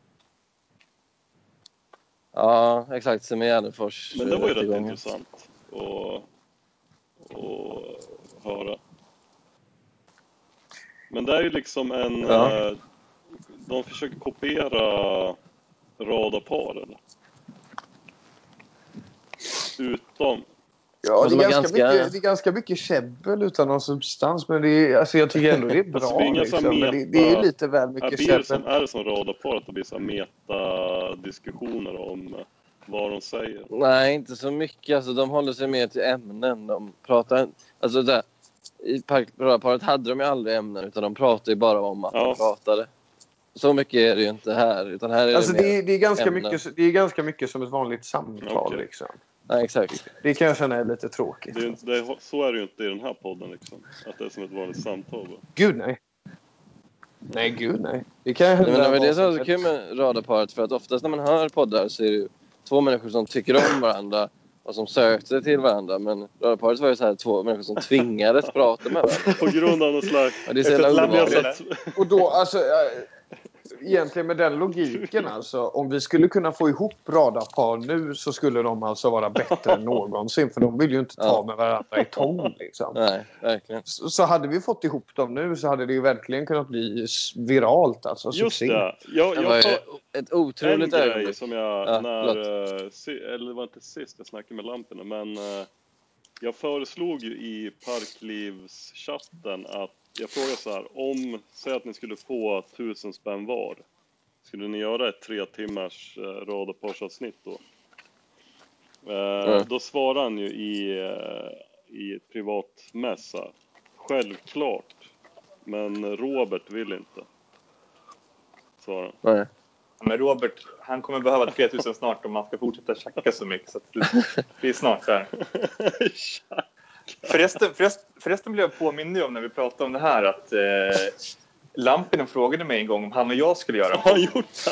Ja, exakt. Som i Gärdenfors Men det var ju rätt rättegången. intressant att, att höra. Men det är ju liksom en... Ja. eh, De försöker kopiera radarpar eller? Utom... Ja, det är, ganska ganska- mycket, det är ganska mycket käbbel utan någon substans. Men det är, alltså jag tycker ändå det är bra. Alltså, det är liksom. Men det, meta- det är ju lite väl mycket det som, käbbel. är det som radarpar att det blir så metadiskussioner om vad de säger? Nej, inte så mycket. Alltså, de håller sig mer till ämnen. De pratar... Alltså, där, I parkparet hade de ju aldrig ämnen utan de pratade ju bara om att Ja. de pratade. Så mycket är det ju inte här. Utan här är Alltså det det, är, det, är ganska ämnen. mycket, det är ganska mycket som ett vanligt samtal. Okej. Liksom. Nej, exakt. Det kan jag känna är lite tråkigt. Det är, inte- det är, så är det ju inte i den här podden liksom. Att det är som ett vanligt samtal. va? Gud nej. Nej, gud nej. Det kan hända men vad det var så helst. kul med radarparet. För att oftast när man hör poddar så är det ju två människor som tycker om varandra och som sökte sig till varandra. Men radarparet var ju så här två människor som tvingades prata med varandra. På grund av någon slags... Och det är så jävla Och då, alltså, egentligen med den logiken alltså. Om vi skulle kunna få ihop radarpar nu så skulle de alltså vara bättre än någonsin. För de vill ju inte ta Ja. med varandra i tång liksom. Nej, verkligen. Så, så hade vi fått ihop dem nu så hade det ju verkligen kunnat bli viralt alltså. just Succé. det. Jag, Det var jag ju tar ett en otroligt grej ögonblick. som jag, Ja, när, eh, si, eller det var inte sist jag snackade med lamporna, men eh, jag föreslog ju i Parklivschatten att jag frågade så här, om, säg att ni skulle få tusen spänn var, skulle ni göra ett tre timmars eh, radarparsavsnitt då? Eh, Mm. Då svarade han ju i, eh, i ett privat mässa, självklart, men Robert vill inte. Svarade han. Nej. Men Robert, han kommer behöva 3000 snart om han ska fortsätta tjacka så mycket. Så att det- är snart där. Förresten, förresten, förresten blev jag påmind om när vi pratade om det här att eh, Lampinen frågade mig en gång om han och jag skulle göra Har han gjort det?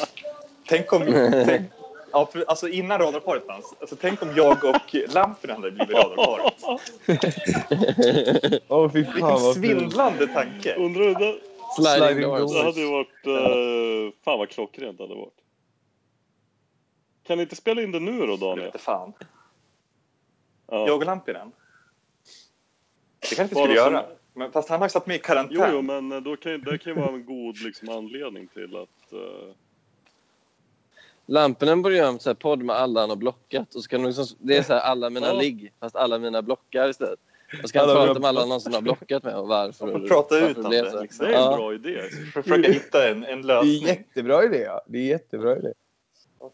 Tänk om... tänk, ja, för, alltså innan radarparet fanns. Alltså, tänk om jag och Lampinen hade blivit radarpar. Åh fy Vilken fan fint. svindlande tanke. Undrar hur det, Sliding Sliding doors. det hade ju varit... Uh, fan vad klockrent det hade varit. Kan ni inte spela in det nu då Jag Daniel? vet fan. Ja. Jag och Lampinen. Det kanske vi Bara skulle som- göra. Men, fast han har ju satt mig i karantän. Jo, jo, men då kan, ju- det kan ju vara en god liksom, anledning till att... eh, Lamporna börjar göra en sån här podd med alla han har blockat. Och så kan de liksom, det är så här alla mina Ja. ligg, fast alla mina blockar istället. Och så kan Alla mina prata med alla någonsin har blockat med och varför. Man prata varför ut om det, så. liksom. det är en Ja. bra idé. För att försöka hitta en, en Det är lösning. jättebra idé. Ja. Det är jättebra idé.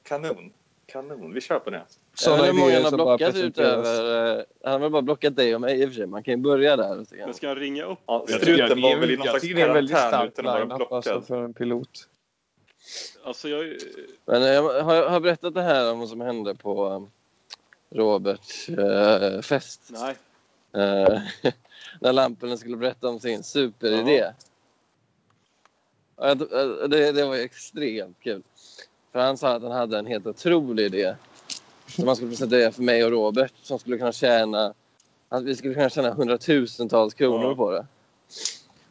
Kanon. Kanon. Vi kör på det. Jag Sådana hur många han har blockat utöver... eh, Han har väl bara blockat dig och mig i och för sig. Man kan ju börja där. Men ska han ringa upp? Ja, Jag struten var väl i någon slags tycker det är en väldigt karantän stark utan att vara line-up blockad. alltså, för en pilot. Alltså jag... Men jag har, har jag berättat det här om vad som hände på um, Roberts eh, fest. Nej. Eh, när lamporna skulle berätta om sin superidé. Eh, Det, det var ju extremt kul. För han sa att han hade en helt otrolig idé. Som han skulle presentera för mig och Robert. Som skulle kunna tjäna... Att vi skulle kunna tjäna hundratusentals kronor Ja. på det.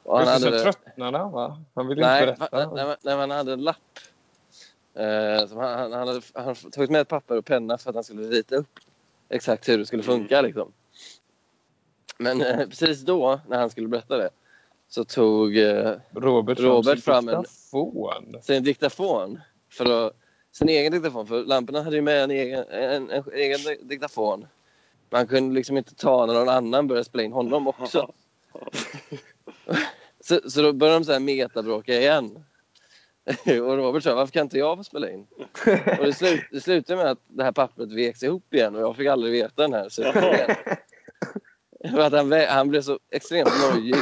Och Han Just hade... så tröttnade han va? Han ville Nej, inte berätta. nej, nej, nej, han hade en lapp. Eh, han, han, han hade han tagit med ett papper och penna för att han skulle rita upp exakt hur det skulle funka. Liksom. Men eh, precis då, när han skulle berätta det, så tog eh, Robert, Robert sin fram en- diktafon. sin diktafon. För att, sin egen diktafon. För lamporna hade ju med en egen, en, en egen diktafon. Man kunde liksom inte ta när någon annan började spela in honom också. Så, så då började de så här metabråka igen. Och Robert sa, varför kan inte jag få spela in? Och det, slut, det slutade med att det här pappret veks ihop igen och jag fick aldrig veta den här superidén. För att han, han blev så extremt nojig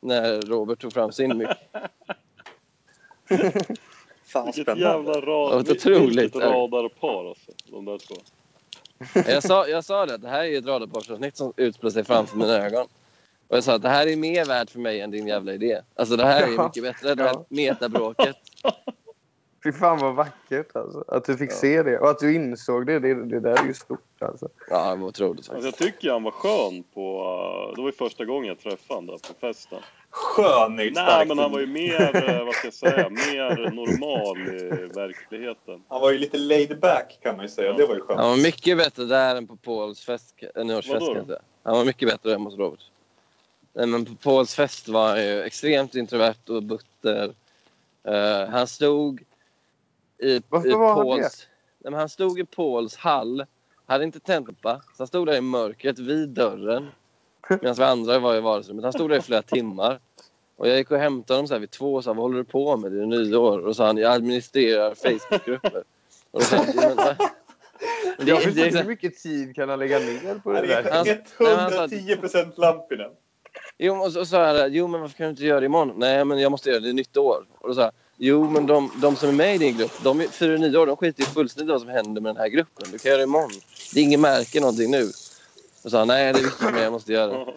när Robert tog fram sin mick. Fan Vilket spännande. jävla rad, det otroligt. vilket radarpar alltså. De där två. Jag sa, jag sa det, att det här är ett radarparsavsnitt som utspelar sig framför mina ögon. Och jag sa att det här är mer värt för mig än din jävla idé. Alltså det här är mycket bättre. Det här metabråket. Fy fan vad vackert alltså. Att du fick Ja. se det. Och att du insåg det. Det, det där är ju stort alltså. Ja, det var otroligt Alltså jag tycker han var skön på... uh, Det var ju första gången jag träffade honom där på festen. Skön är ju ett Nej, men han var ju mer, eh, vad ska jag säga, mer normal i verkligheten. Han var ju lite laid back kan man ju säga. Det var ju skönt. Han var mycket bättre där än på Pauls fest, äh, nyårsfest. Han var mycket bättre än hos Robert. Nej, men på Pauls fest var han ju extremt introvert och butter. Eh, han stod i, Varför i var han Pauls... Nej, men han stod i Pauls hall. hade inte tänt lampa. Så han stod där i mörkret vid dörren. Medan vi andra var i vardagsrummet. Han stod där i flera timmar. Och jag gick och hämtade honom så här vid två och sa vad håller du på med? Det är nyår. Och sa han jag administrerar Facebookgrupper. Och då sa jag, men, va? Men det, Jag det, förstår är inte så- hur mycket tid kan han lägga ner på det Han där? Han- är nej, han sa- 110 procent Lampinen. Jo, och så sa jag jo men varför kan du inte göra det imorgon? Nej, men jag måste göra det i nytt år. Och då sa jag, jo men de, de som är med i din grupp, de är fyra nio år, de skiter ju fullständigt i vad som händer med den här gruppen. Du kan göra det imorgon. Det är ingen märke någonting nu. Och sa nej det är viktigt men jag måste göra det.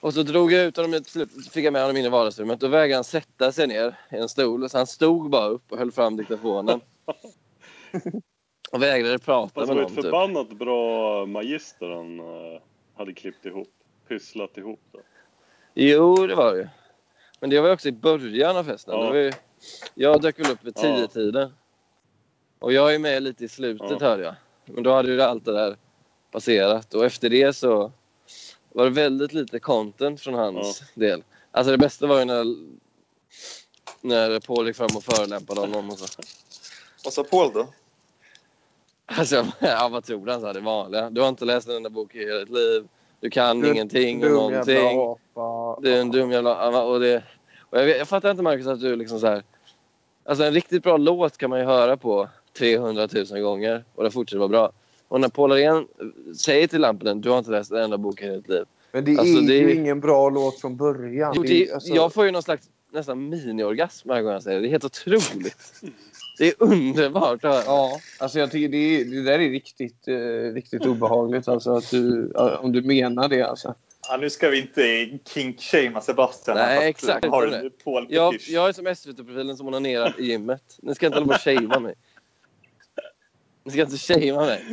Och så drog jag ut honom, fick jag med honom in i vardagsrummet. Då vägrade han sätta sig ner i en stol. Så han stod bara upp och höll fram diktafonen. Och vägrade prata det med var någon. ett Typ. förbannat bra magister han eh, hade klippt ihop. Pysslat ihop det. Jo, det var det ju. Men det var också i början av festen. Ja. Det var ju, jag dök väl upp vid Ja. tio tiden Och jag är med lite i slutet Ja. hörde jag. Men då hade ju allt det där passerat. Och efter det så var det väldigt lite content från hans del. Alltså det bästa var ju när, när Paul gick fram och förolämpade honom. Och så. Vad sa Paul då? Alltså, ja, vad tror han sa? Det vanliga. Du har inte läst en enda bok i hela ditt liv. Du kan Du ingenting Dum någonting. jävla apa. Du är en dum jävla... Och, det, och jag, vet- jag fattar inte Marcus att du liksom så här... Alltså en riktigt bra låt kan man ju höra på 300 000 gånger och det fortsätter vara bra. Och när Paul Arén säger till Lampinen du har inte läst en enda bok i ditt liv. Men det Alltså, är det- ju ingen bra låt från början. Jo, Det det, är- alltså- Jag får ju någon slags nästan mini-orgasm varje gång jag säger det. Det är helt otroligt. Det är underbart att höra. Ja, alltså jag tycker det, är- det där är riktigt, eh, riktigt obehagligt. Alltså att du, om du menar det alltså. Ja, nu ska vi inte kink-shamea Sebastian. Nej, här, exakt. Har en paul Jag, jag är som SVT-profilen som onanerar i gymmet. Ni ska inte hålla på och shamea mig. Ni ska inte shamea mig.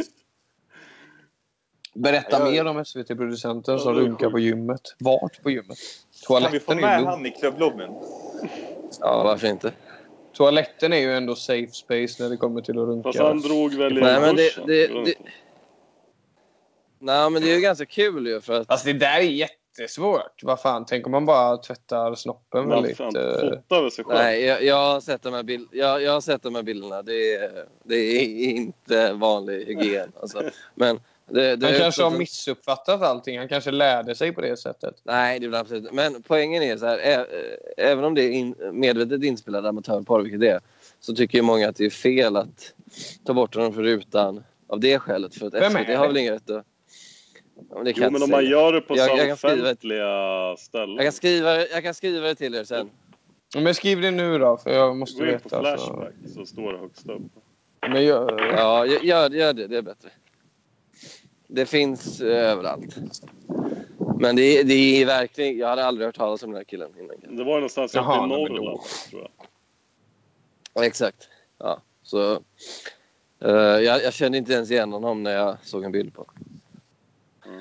Berätta Ja, jag- mer om SVT-producenten som runkar på gymmet. Vart på gymmet? Kan vi få Toaletten är med han i klubblobbyn? Ja, varför inte? Toaletten är ju ändå safe space när det kommer till att runka. Fast han drog väl i Nej, men det- det- det-? Nej, men det är ju ganska kul ju för att... Alltså det där är jättesvårt. Vad fan, tänk om man bara tvättar snoppen Men väldigt... fotar väl sig själv? Nej, jag, jag, har sett de här bild, jag, jag har sett de här bilderna. Det är, det är inte vanlig hygien. Alltså. Men det, det Han kanske har missuppfattat allting. Han kanske lärde sig på det sättet. Nej, det är väl absolut. Men poängen är så här. Ä, även om det är in, medvetet inspelad amatörporr, vilket det är, så tycker ju många att det är fel att ta bort honom från rutan av det skälet. För att Vem SVT har väl ingen rätt att... Ja, men det kan Jo, men om man gör det på Jag- så jag kan skriva- offentliga ställen. Jag kan, skriva, jag kan skriva det till er sen. Men skriv det nu då, för jag måste Gå in på veta. alltså. Flashback så står det högst upp. Men jag, Ja, gör- gör, gör det. Det är bättre. Det finns eh, överallt. Men det, är- det är verkligen... Jag hade aldrig hört talas om den här killen innan. Det var någonstans Jaha, uppe i nej, men då- Norrland, tror jag. Ja, exakt. Ja, så... eh, jag, jag kände inte ens igen honom när jag såg en bild på honom.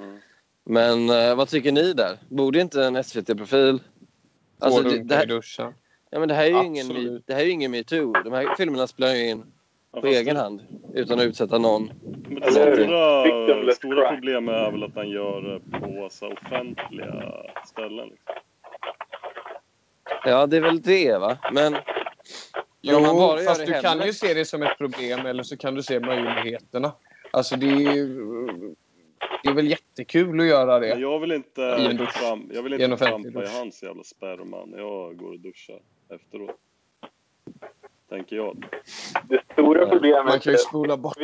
Mm. Men eh, vad tycker ni där? Borde inte en SVT-profil... Alltså, får det, det, i här, duschen. ja, men det här är ju ingen, Absolut. me- det här är ju ingen metoo. De här filmerna spelar ju in på fast egen det- hand utan att utsätta någon. Men det stora, stora problemet är väl att han gör det på så offentliga ställen. Liksom. Ja, det är väl det, va? Men... Men Jo, bara gör fast du hemma- kan ju se det som ett problem eller så kan du se möjligheterna. Alltså det är ju... Det är väl jättekul att göra Men det. jag vill inte, I en dusch. fram, jag vill I en inte trampa i hans jävla sperma när jag går och duschar efteråt. Tänker jag. Det stora problemet Man kan ju är spola bort.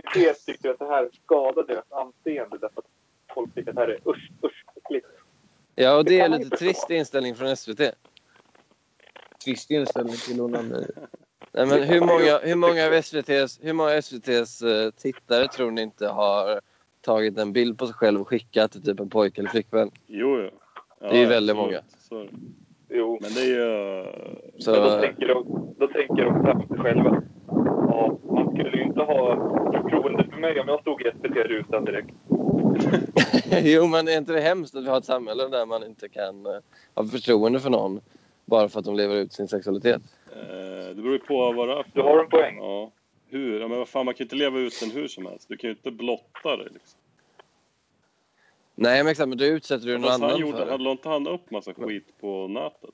tyckte att det här skadade deras anseende därför att folk tycker att det här är usch, usch, äckligt. Ja, och det Det är lite trist inställning från SVT. Trist inställning till onani. Nej, men hur många, hur många av SVTs, hur många av SVTs eh, tittare tror ni inte har tagit en bild på sig själv och skickat till typ en pojke eller flickvän? Jo, jo. Ja, Det är ju väldigt absolut. många. Så. Jo, Men det är ju... Så, men då tänker, de, då tänker de knappt själva. Ja, man skulle ju inte ha förtroende för mig om jag stod i SVT-rutan direkt. jo, men är inte det hemskt att vi har ett samhälle där man inte kan eh, ha förtroende för någon bara för att de lever ut sin sexualitet? Eh, det beror ju på vad det är för Du har en poäng. Ja. Hur? Ja, men vad fan, man kan ju inte leva ut den hur som helst. Du kan ju inte blotta dig liksom. Nej, men exakt, men då utsätter du någon Fast han annan gjorde, för det. hade inte han upp massa skit på nätet?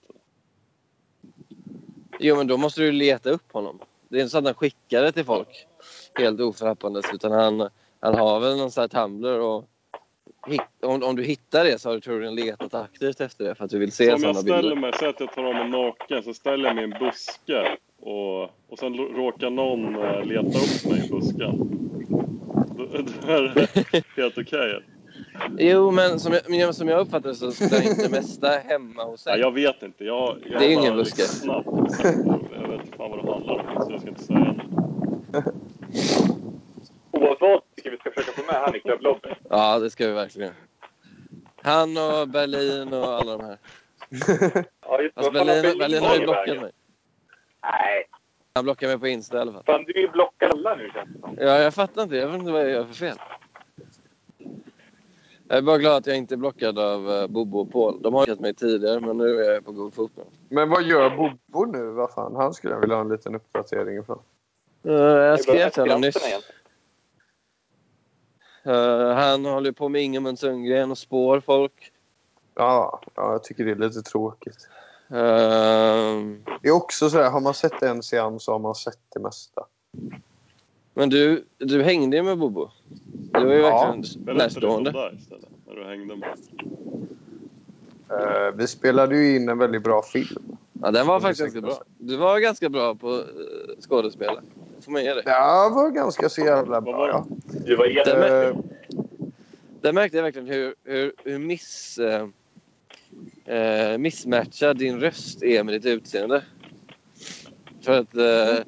Jo, men då måste du leta upp honom. Det är inte så att han skickar det till folk helt oförhappandes utan han, han har väl någon sån här Tumblr och om, om du hittar det så har du troligen letat aktivt efter det för att du vill se Så om jag sådana ställer bilder. mig, säg att jag tar av mig naken, så ställer jag mig i en buske och, och sen råkar någon eh, leta upp mig i busken. Då, då är det helt okej. Jo, men som jag, som jag uppfattar det så spelar inte det mesta hemma hos Ja, dig. jag vet inte. Jag, jag Det är ingen buske. liksom snabbt sagt, Jag vet inte fan vad det handlar om, så jag ska inte säga något. Oavsett vad vi ska försöka få med han i klubblobbyn. Ja, det ska vi verkligen. Han och Berlin och alla de här. Ja, just har Berlin, Berlin har ju blockat mig. Nej, Han blockar mig på Insta i alla fall. fan du är ju blockad alla nu känns det som. Ja, jag fattar inte. Jag vet inte vad jag gör för fel. Jag är bara glad att jag inte är blockad av uh, Bobo och Paul. De har blockat mig tidigare, men nu är jag på god fot med. Men vad gör Bobo nu? Vad fan? Han skulle jag vilja ha en liten uppdatering ifrån. Uh, jag skrev till honom nyss. Uh, han håller på med Ingemund Sundgren och spår folk. Ja, ja, jag tycker det är lite tråkigt. Uh, Det är också så här, har man sett en seans så har man sett det mesta. Men du, du hängde ju med Bobo. Du var ju Ja, verkligen Berätta närstående. det istället, när du hängde med Eh, vi spelade ju in en väldigt bra film. Ja, den var faktiskt ganska bra. Du var ganska bra på uh, skådespela. Det får man ge dig. Det var ganska så jävla bra, var ja. Du var Den med- Eh, Där märkte jag verkligen hur, hur, hur miss, eh, missmatchad din röst är med ditt utseende. För att eh,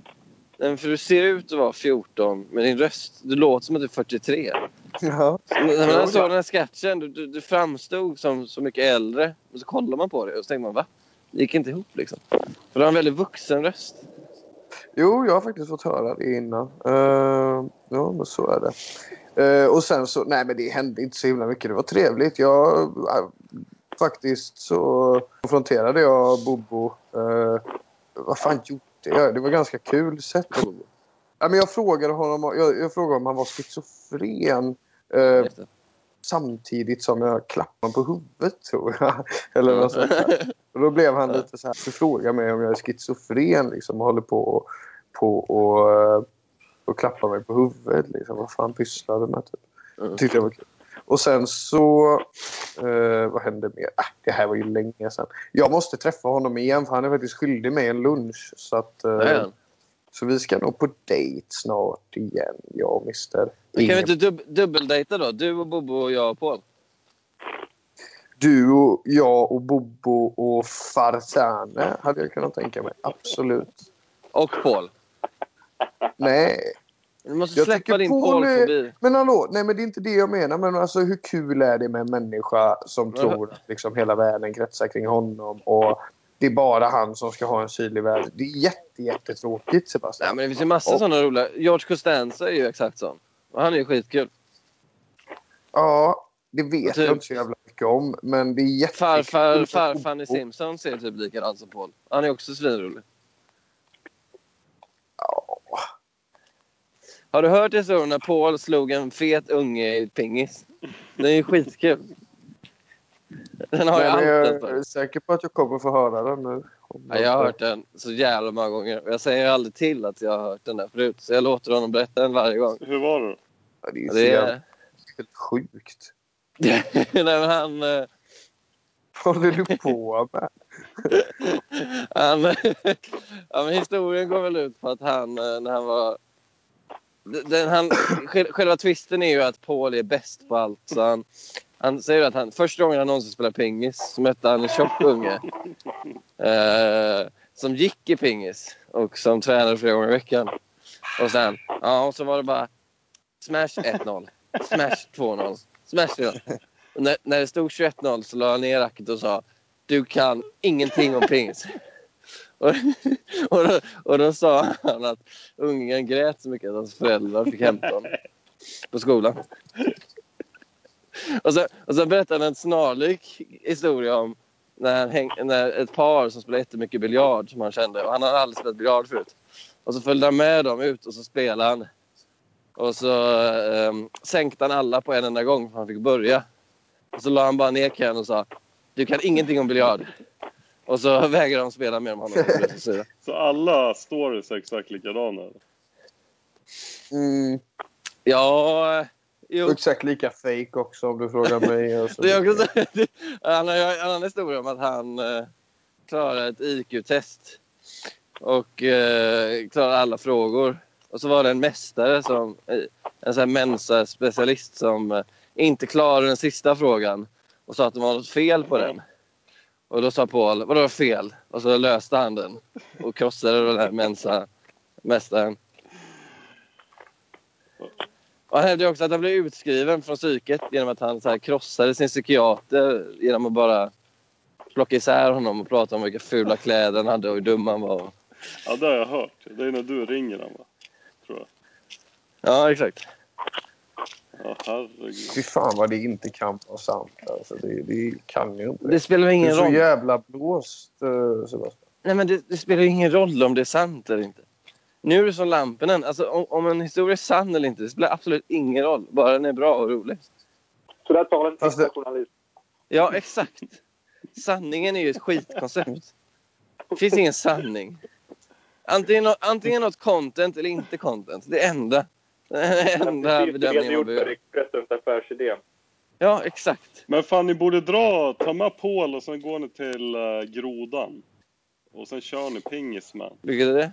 nej, för du ser ut att vara 14, men din röst, du låter som att du är 43. ja. När man såg den här sketchen, du, du, du framstod som så mycket äldre. Och så kollar man på det och så tänker man, va? Det gick inte ihop liksom. För du har en väldigt vuxen röst. Jo, jag har faktiskt fått höra det innan. Eh, ja, men så är det. Eh, och sen så, nej men det hände inte så himla mycket. Det var trevligt. Jag, eh, faktiskt så konfronterade jag Bobo. Eh, vad fan gjorde jag? Det var ganska kul sätt. Ja, men jag, frågade honom, jag, jag frågade om han var schizofren. Eh, samtidigt som jag klappade på huvudet tror jag. Eller något sånt där. Och då blev han lite så här, så frågar mig om jag är schizofren liksom och håller på och, på och, eh, och klappar mig på huvudet. Liksom. Vad fan pysslar du med? Typ. Mm. Tyckte jag var kul. Och sen så... Eh, vad hände mer? Ah, det här var ju länge sedan. Jag måste träffa honom igen för han är faktiskt skyldig mig en lunch. Så, att, eh, så vi ska nog på dejt snart igen, jag och. Men kan vi inte dub- dubbeldejta då? Du och Bobo och jag och Paul. Du och jag och Bobo och Farzane hade jag kunnat tänka mig. Absolut. Och Paul. Nej. Du måste Jag släppa din förbi. Men hallå, nej men det är inte det jag menar. Men alltså hur kul är det med en människa som Men- tror att liksom hela världen kretsar kring honom och det är bara han som ska ha en syrlig värld. Det är jätte, jättetråkigt Sebastian. Nej, men det finns ju massa Och- sådana roliga. George Costanza är ju exakt sån. Och han är ju skitkul. Ja, det vet Typ. jag inte så jävla mycket om. Men det är jättekul. Farfar, med farfan i. Simpsons ser typ likadant som Paul. Han är också svinrolig. Ja. Har du hört historien när Paul slog en fet unge i pingis? Den är ju skitkul. Den har jag Men jag alltid är säker på att jag kommer få höra den nu. Ja, jag har hört den så jävla många gånger. Jag säger aldrig till att jag har hört den där förut. Så jag låter honom berätta den varje gång. Hur var det? Ja, det är Det är... helt sjukt. Nej, men han... eh, Vad håller du på med? han ja, men historien går väl ut på att han, eh, när han var... Den, han, själva twisten är ju att Paul är bäst på allt. Så han, han säger att han, första gången han någonsin spelade pingis så mötte han en tjock unge. Eh, som gick i pingis och som tränade flera gånger i veckan. Och sen, ja, och så var det bara smash 1-0, smash 2-0, smash 3-0. När, när det stod 21-0 så la han ner racket och sa du kan ingenting om pingis. Och, och, då, och då sa han att ungen grät så mycket att hans föräldrar fick hämta honom på skolan. Och sen, och sen berättade han en snarlik historia om när, han häng, när ett par som spelade jättemycket biljard som han kände. Och han hade aldrig spelat biljard förut. Och så följde han med dem ut och så spelade han. Och så um, sänkte han alla på en enda gång för han fick börja. Och så la han bara ner Ken och sa Du kan ingenting om biljard. Och så vägrar de spela med honom. och blir så sura. Så alla stories är exakt likadana? Mm. Ja, jo. Exakt lika fake också om du frågar mig. Alltså. Det är också, han har en annan historia om att han eh, klarade ett IQ-test. Och eh, klarade alla frågor. Och så var det en mästare, som, eh, en sån här Mensa-specialist som eh, inte klarade den sista frågan. Och sa att det var något fel på den. Och då sa Paul, vadå fel? Och så löste han den. Och krossade den här Mensa-mästaren. Och han hävdade också att han blev utskriven från psyket genom att han så krossade sin psykiater genom att bara plocka isär honom och prata om vilka fula kläder han hade och hur dum han var. Ja, det har jag hört. Det är när du ringer honom, va? Tror jag. Ja, exakt. Herregud. Fy fan vad det inte kan vara sant. Alltså, det, det kan ju inte. Det spelar Du är ingen så roll. jävla blåst, uh, Sebastian. Nej, men det, det spelar ingen roll om det är sant eller inte. Nu är det som Lampinen. Alltså, om, om en historia är sann eller inte, det spelar absolut ingen roll. Bara den är bra och rolig. Så där talar en Fast det- sista journalist. Ja, exakt. Sanningen är ju ett skitkoncept. Det finns ingen sanning. Antingen, antingen något content eller inte content. Det enda. Det är den enda bedömningen man behöver. Expressens affärsidé. Ja, exakt. Men fan, ni borde dra, ta med Paul och sen går ni till uh, Grodan. Och sen kör ni pingis med Vilket är det?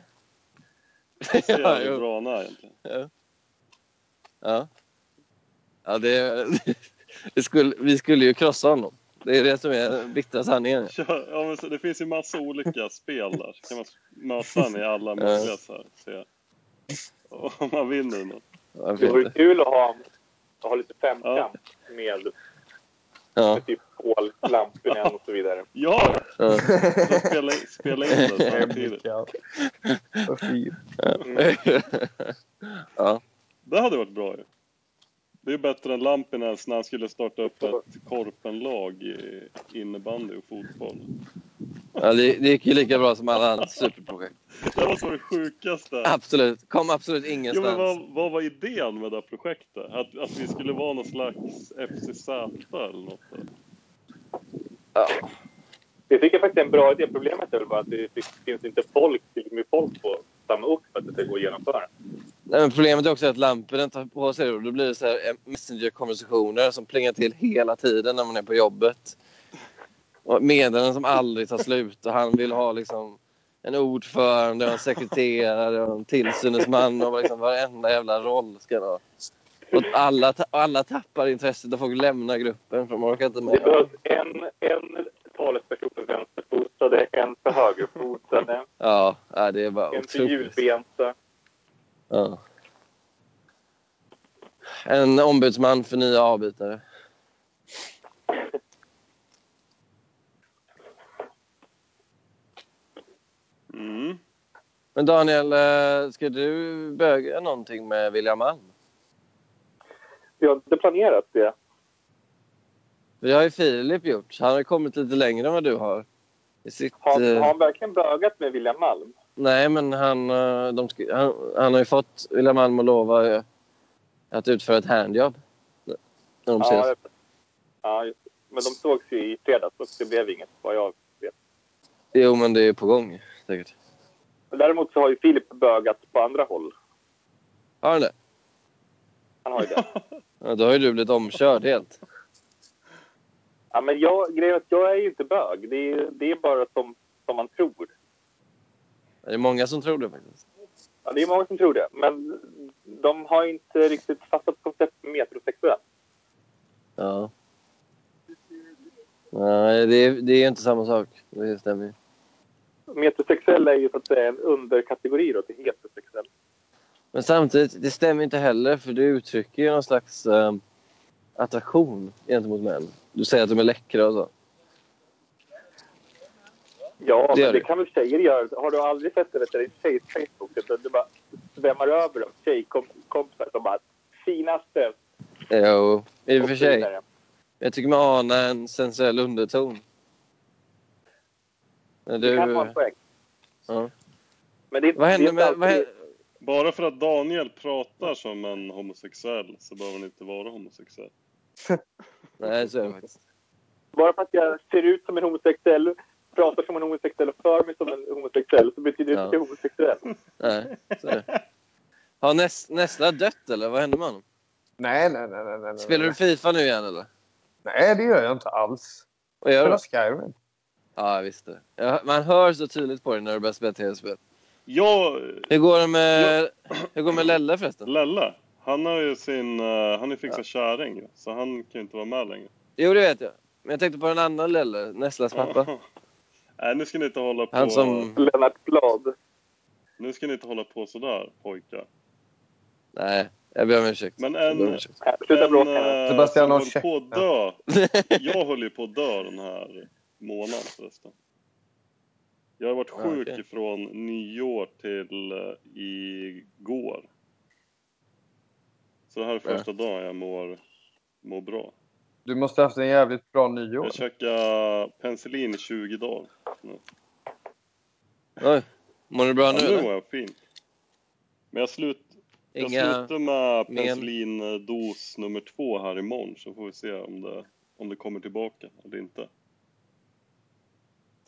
Se ja, hur bra han är egentligen. ja. Ja, det, det skulle, vi skulle ju krossa honom. Det är det som är den bittra sanningen. Ja, men så, det finns ju massa olika spel där. Så kan man möta honom i alla möjliga så här. Se. Och Om man vinner något. Det vore kul att ha, att ha lite femkamp med, Ja. med typ Paul, Lampinen och så vidare. Ja! Ja. Spela, in- spela in det samtidigt. Ja. Vad fint. ja. Det hade varit bra ju. Det är bättre än Lampinens när han skulle starta upp ett korpenlag i innebandy och fotboll. Ja det, det gick ju lika bra som alla andra superprojekt. Det var så det sjukaste. Absolut. Kom absolut Jo, ingenstans. men vad, vad var idén med det här projektet? Att, att vi skulle vara någon slags FCZ eller något? Ja. Det tycker jag faktiskt en bra idé. Problemet är väl bara att det finns inte folk, tillräckligt med folk på samma ort för att det ska gå att genomföra. Nej, men problemet är också att lamporna tar på sig det och då blir det så här eh, messenger-konversationer som plingar till hela tiden när man är på jobbet. Meddelanden som aldrig tar slut och han vill ha liksom en ordförande och en sekreterare och en tillsyningsman och liksom varenda jävla roll ska ha. Och alla, alla tappar intresset och folk lämnar gruppen för de orkar inte Det med. behövs en, en talesperson för vänsterfotade, en för högerfotade, Ja, det är bara en för hjulbenta. Ja. En ombudsman för nya avbytare. Mm. Men Daniel, eh, ska du böga någonting med William Malm? Vi har inte planerat det. Det har ju Filip gjort. Han har kommit lite längre än vad du har. Sitt, Har, eh, har han verkligen bögat med William Malm? Nej, men han, eh, de han, han har ju fått William Malm att lova att utföra ett handjobb. När de ses. Ja, det- ja, just det. men de sågs ju i fredags och det blev inget vad jag vet. Jo, men det är på gång säkert. Däremot så har ju Filip bögat på andra håll. Har han det? Han har ju det. Ja, då har ju du blivit omkörd helt. Ja, men jag, grejen är att jag är ju inte bög. Det är, det är bara som, som man tror. Det är många som tror det faktiskt. Ja, det är många som tror det. Men de har inte riktigt fattat konceptet metrosexuell. Ja. Nej, det är, det är inte samma sak. Det stämmer ju. Metrosexuell är ju så att säga en underkategori då till heterosexuell. Men samtidigt, det stämmer inte heller för du uttrycker ju någon slags eh, attraktion gentemot män. Du säger att de är läckra och så. Ja, Det men det du. kan väl tjejer göra. Har du aldrig sett det vet du, i tjejs Facebook? Det bara svämmar över av tjejkompisar som bara finaste Jo, i och för sig. Jag tycker man anar en sensuell underton. Men Det kan du... vara en poäng. Ja. Men det, Vad händer med... alltid- Vad händer, Bara för att Daniel pratar som en homosexuell så behöver han inte vara homosexuell. nej, så är det faktiskt. Bara för att jag ser ut som en homosexuell pratar som en homosexuell och för mig som en homosexuell så betyder det Ja. inte att jag är homosexuell. Nej, så är det. Har Ness, Nessla dött eller? Vad hände med honom? Nej, nej, nej. nej, nej. Spelar du Fifa nu igen eller? Nej, det gör jag inte alls. Vad gör Jag du? spelar Skyrim. Ja, jag visste det. Jag- Man hör så tydligt på dig när du börjar spela tv-spel. Jag, Hur går det med, hur går med Lelle förresten? Lelle, han har ju sin, eh, han ju fixat kärring ju, så han kan ju inte vara med längre. Jo, det vet jag. Men jag tänkte på en annan Lelle, Nesslas pappa. Ja. Nej, nu ska ni inte hålla på, Han som... Lennart Blad. nu ska ni inte hålla på sådär pojkar. Nej, jag ber om ursäkt. Men Jag en, Sluta bråka eh, Sebastian höll på att dö. Jag höll ju på att dö den här månaden förresten. Jag har varit Ja, sjuk okej. ifrån nyår till uh, igår. Så det här är Ja. första dagen jag mår, mår bra. Du måste ha haft en jävligt bra nyår. Jag käkade penicillin i 20 dagar. Oj, mår du bra Ja, nu nu eller? mår jag fint. Men jag, slut, jag Inga... slutar med penicillindos nummer två här imorgon så får vi se om det, om det kommer tillbaka eller inte.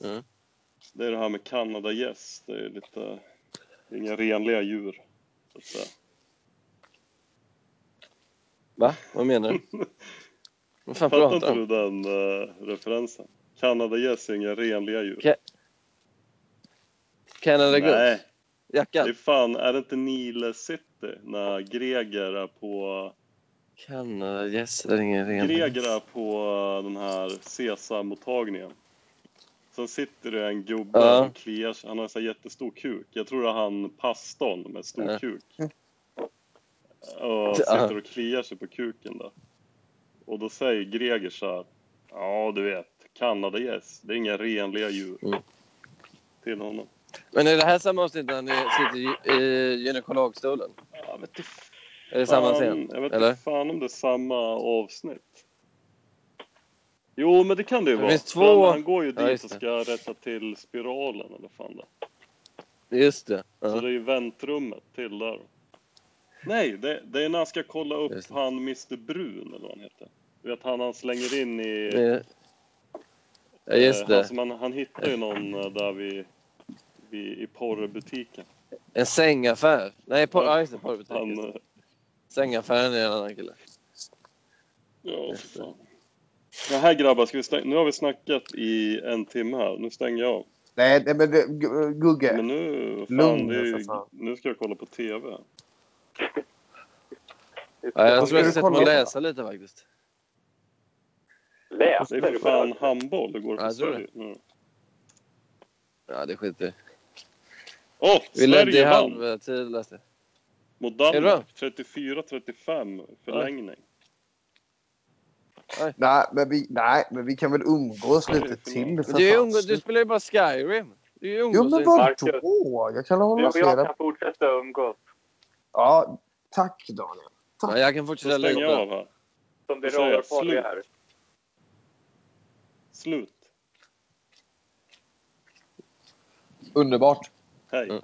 Mm. Det är det här med Canada gäss. Det är lite, det är inga renliga djur. Så att säga. Va? Vad menar du? Vad fan Fattar pratar inte du du om? den uh, referensen? Canada gäss är inga renliga djur. Ka- Canada Nej, Goose? det Jackan? är fan, är det inte Nile City när Greger är på Canada Yes, det är ingen ren... Greger är på den här CESA-mottagningen. Sen sitter det en gubbe Ja. och kliar sig. Han har en sån här jättestor kuk. Jag tror det är han pastorn med stor Ja. kuk. Mm. Och sitter och kliar sig på kuken där. Och då säger Greger så här. Ja, du vet. Kanadagäss. Det är inga renliga djur. Mm. Till honom. Men är det här samma avsnitt när ni sitter i- gynekologstolen? Jag vet inte Är det samma fan, scen? Jag vet Eller? inte fan om det är samma avsnitt. Jo, men det kan det ju Det vara. finns två- Han, går ju Ja, dit just och ska rätta till spiralen eller fan det. Just det. Så Ja. det är ju väntrummet till där. Nej, det, det är när han ska kolla upp han Mr Brun eller vad han heter. Du vet han han slänger in i... Ja, just eh, det. Han, som han, hittar ju någon eh, där vid, vid, i porrbutiken. En sängaffär. Nej, por- Ja. ja, just det. Porrbutik. Han... Sängaffären är en annan kille. Ja, för fan. Ja, här grabbar, ska vi stäng- nu har vi snackat i en timme här. Nu stänger jag av. Nej, nej, men det, Gu- Gugge. Men nu, fan, Lugn det ju, fan. nu ska jag kolla på TV. Ja, jag tror jag ska sätta mig och läsa lite faktiskt. Läs Det är för fan handboll det går Ja, för tror Sverige. Mm. Ja, det skiter. Åh, Vi ledde i halvtid läste jag. mot det? Danmark. 34-35 förlängning. Nej, men vi, nej, men vi kan väl umgås lite till för du, umgås, du spelar ju bara Skyrim. Du är ju Jo, umgås men vadå? Jag kan hålla jag flera... kan fortsätta umgås. Ja, tack Daniel. Ja, jag kan fortsätta jag här. Som det Då säger jag radarpar vi slut. är. Slut. Underbart. Hej. Mm.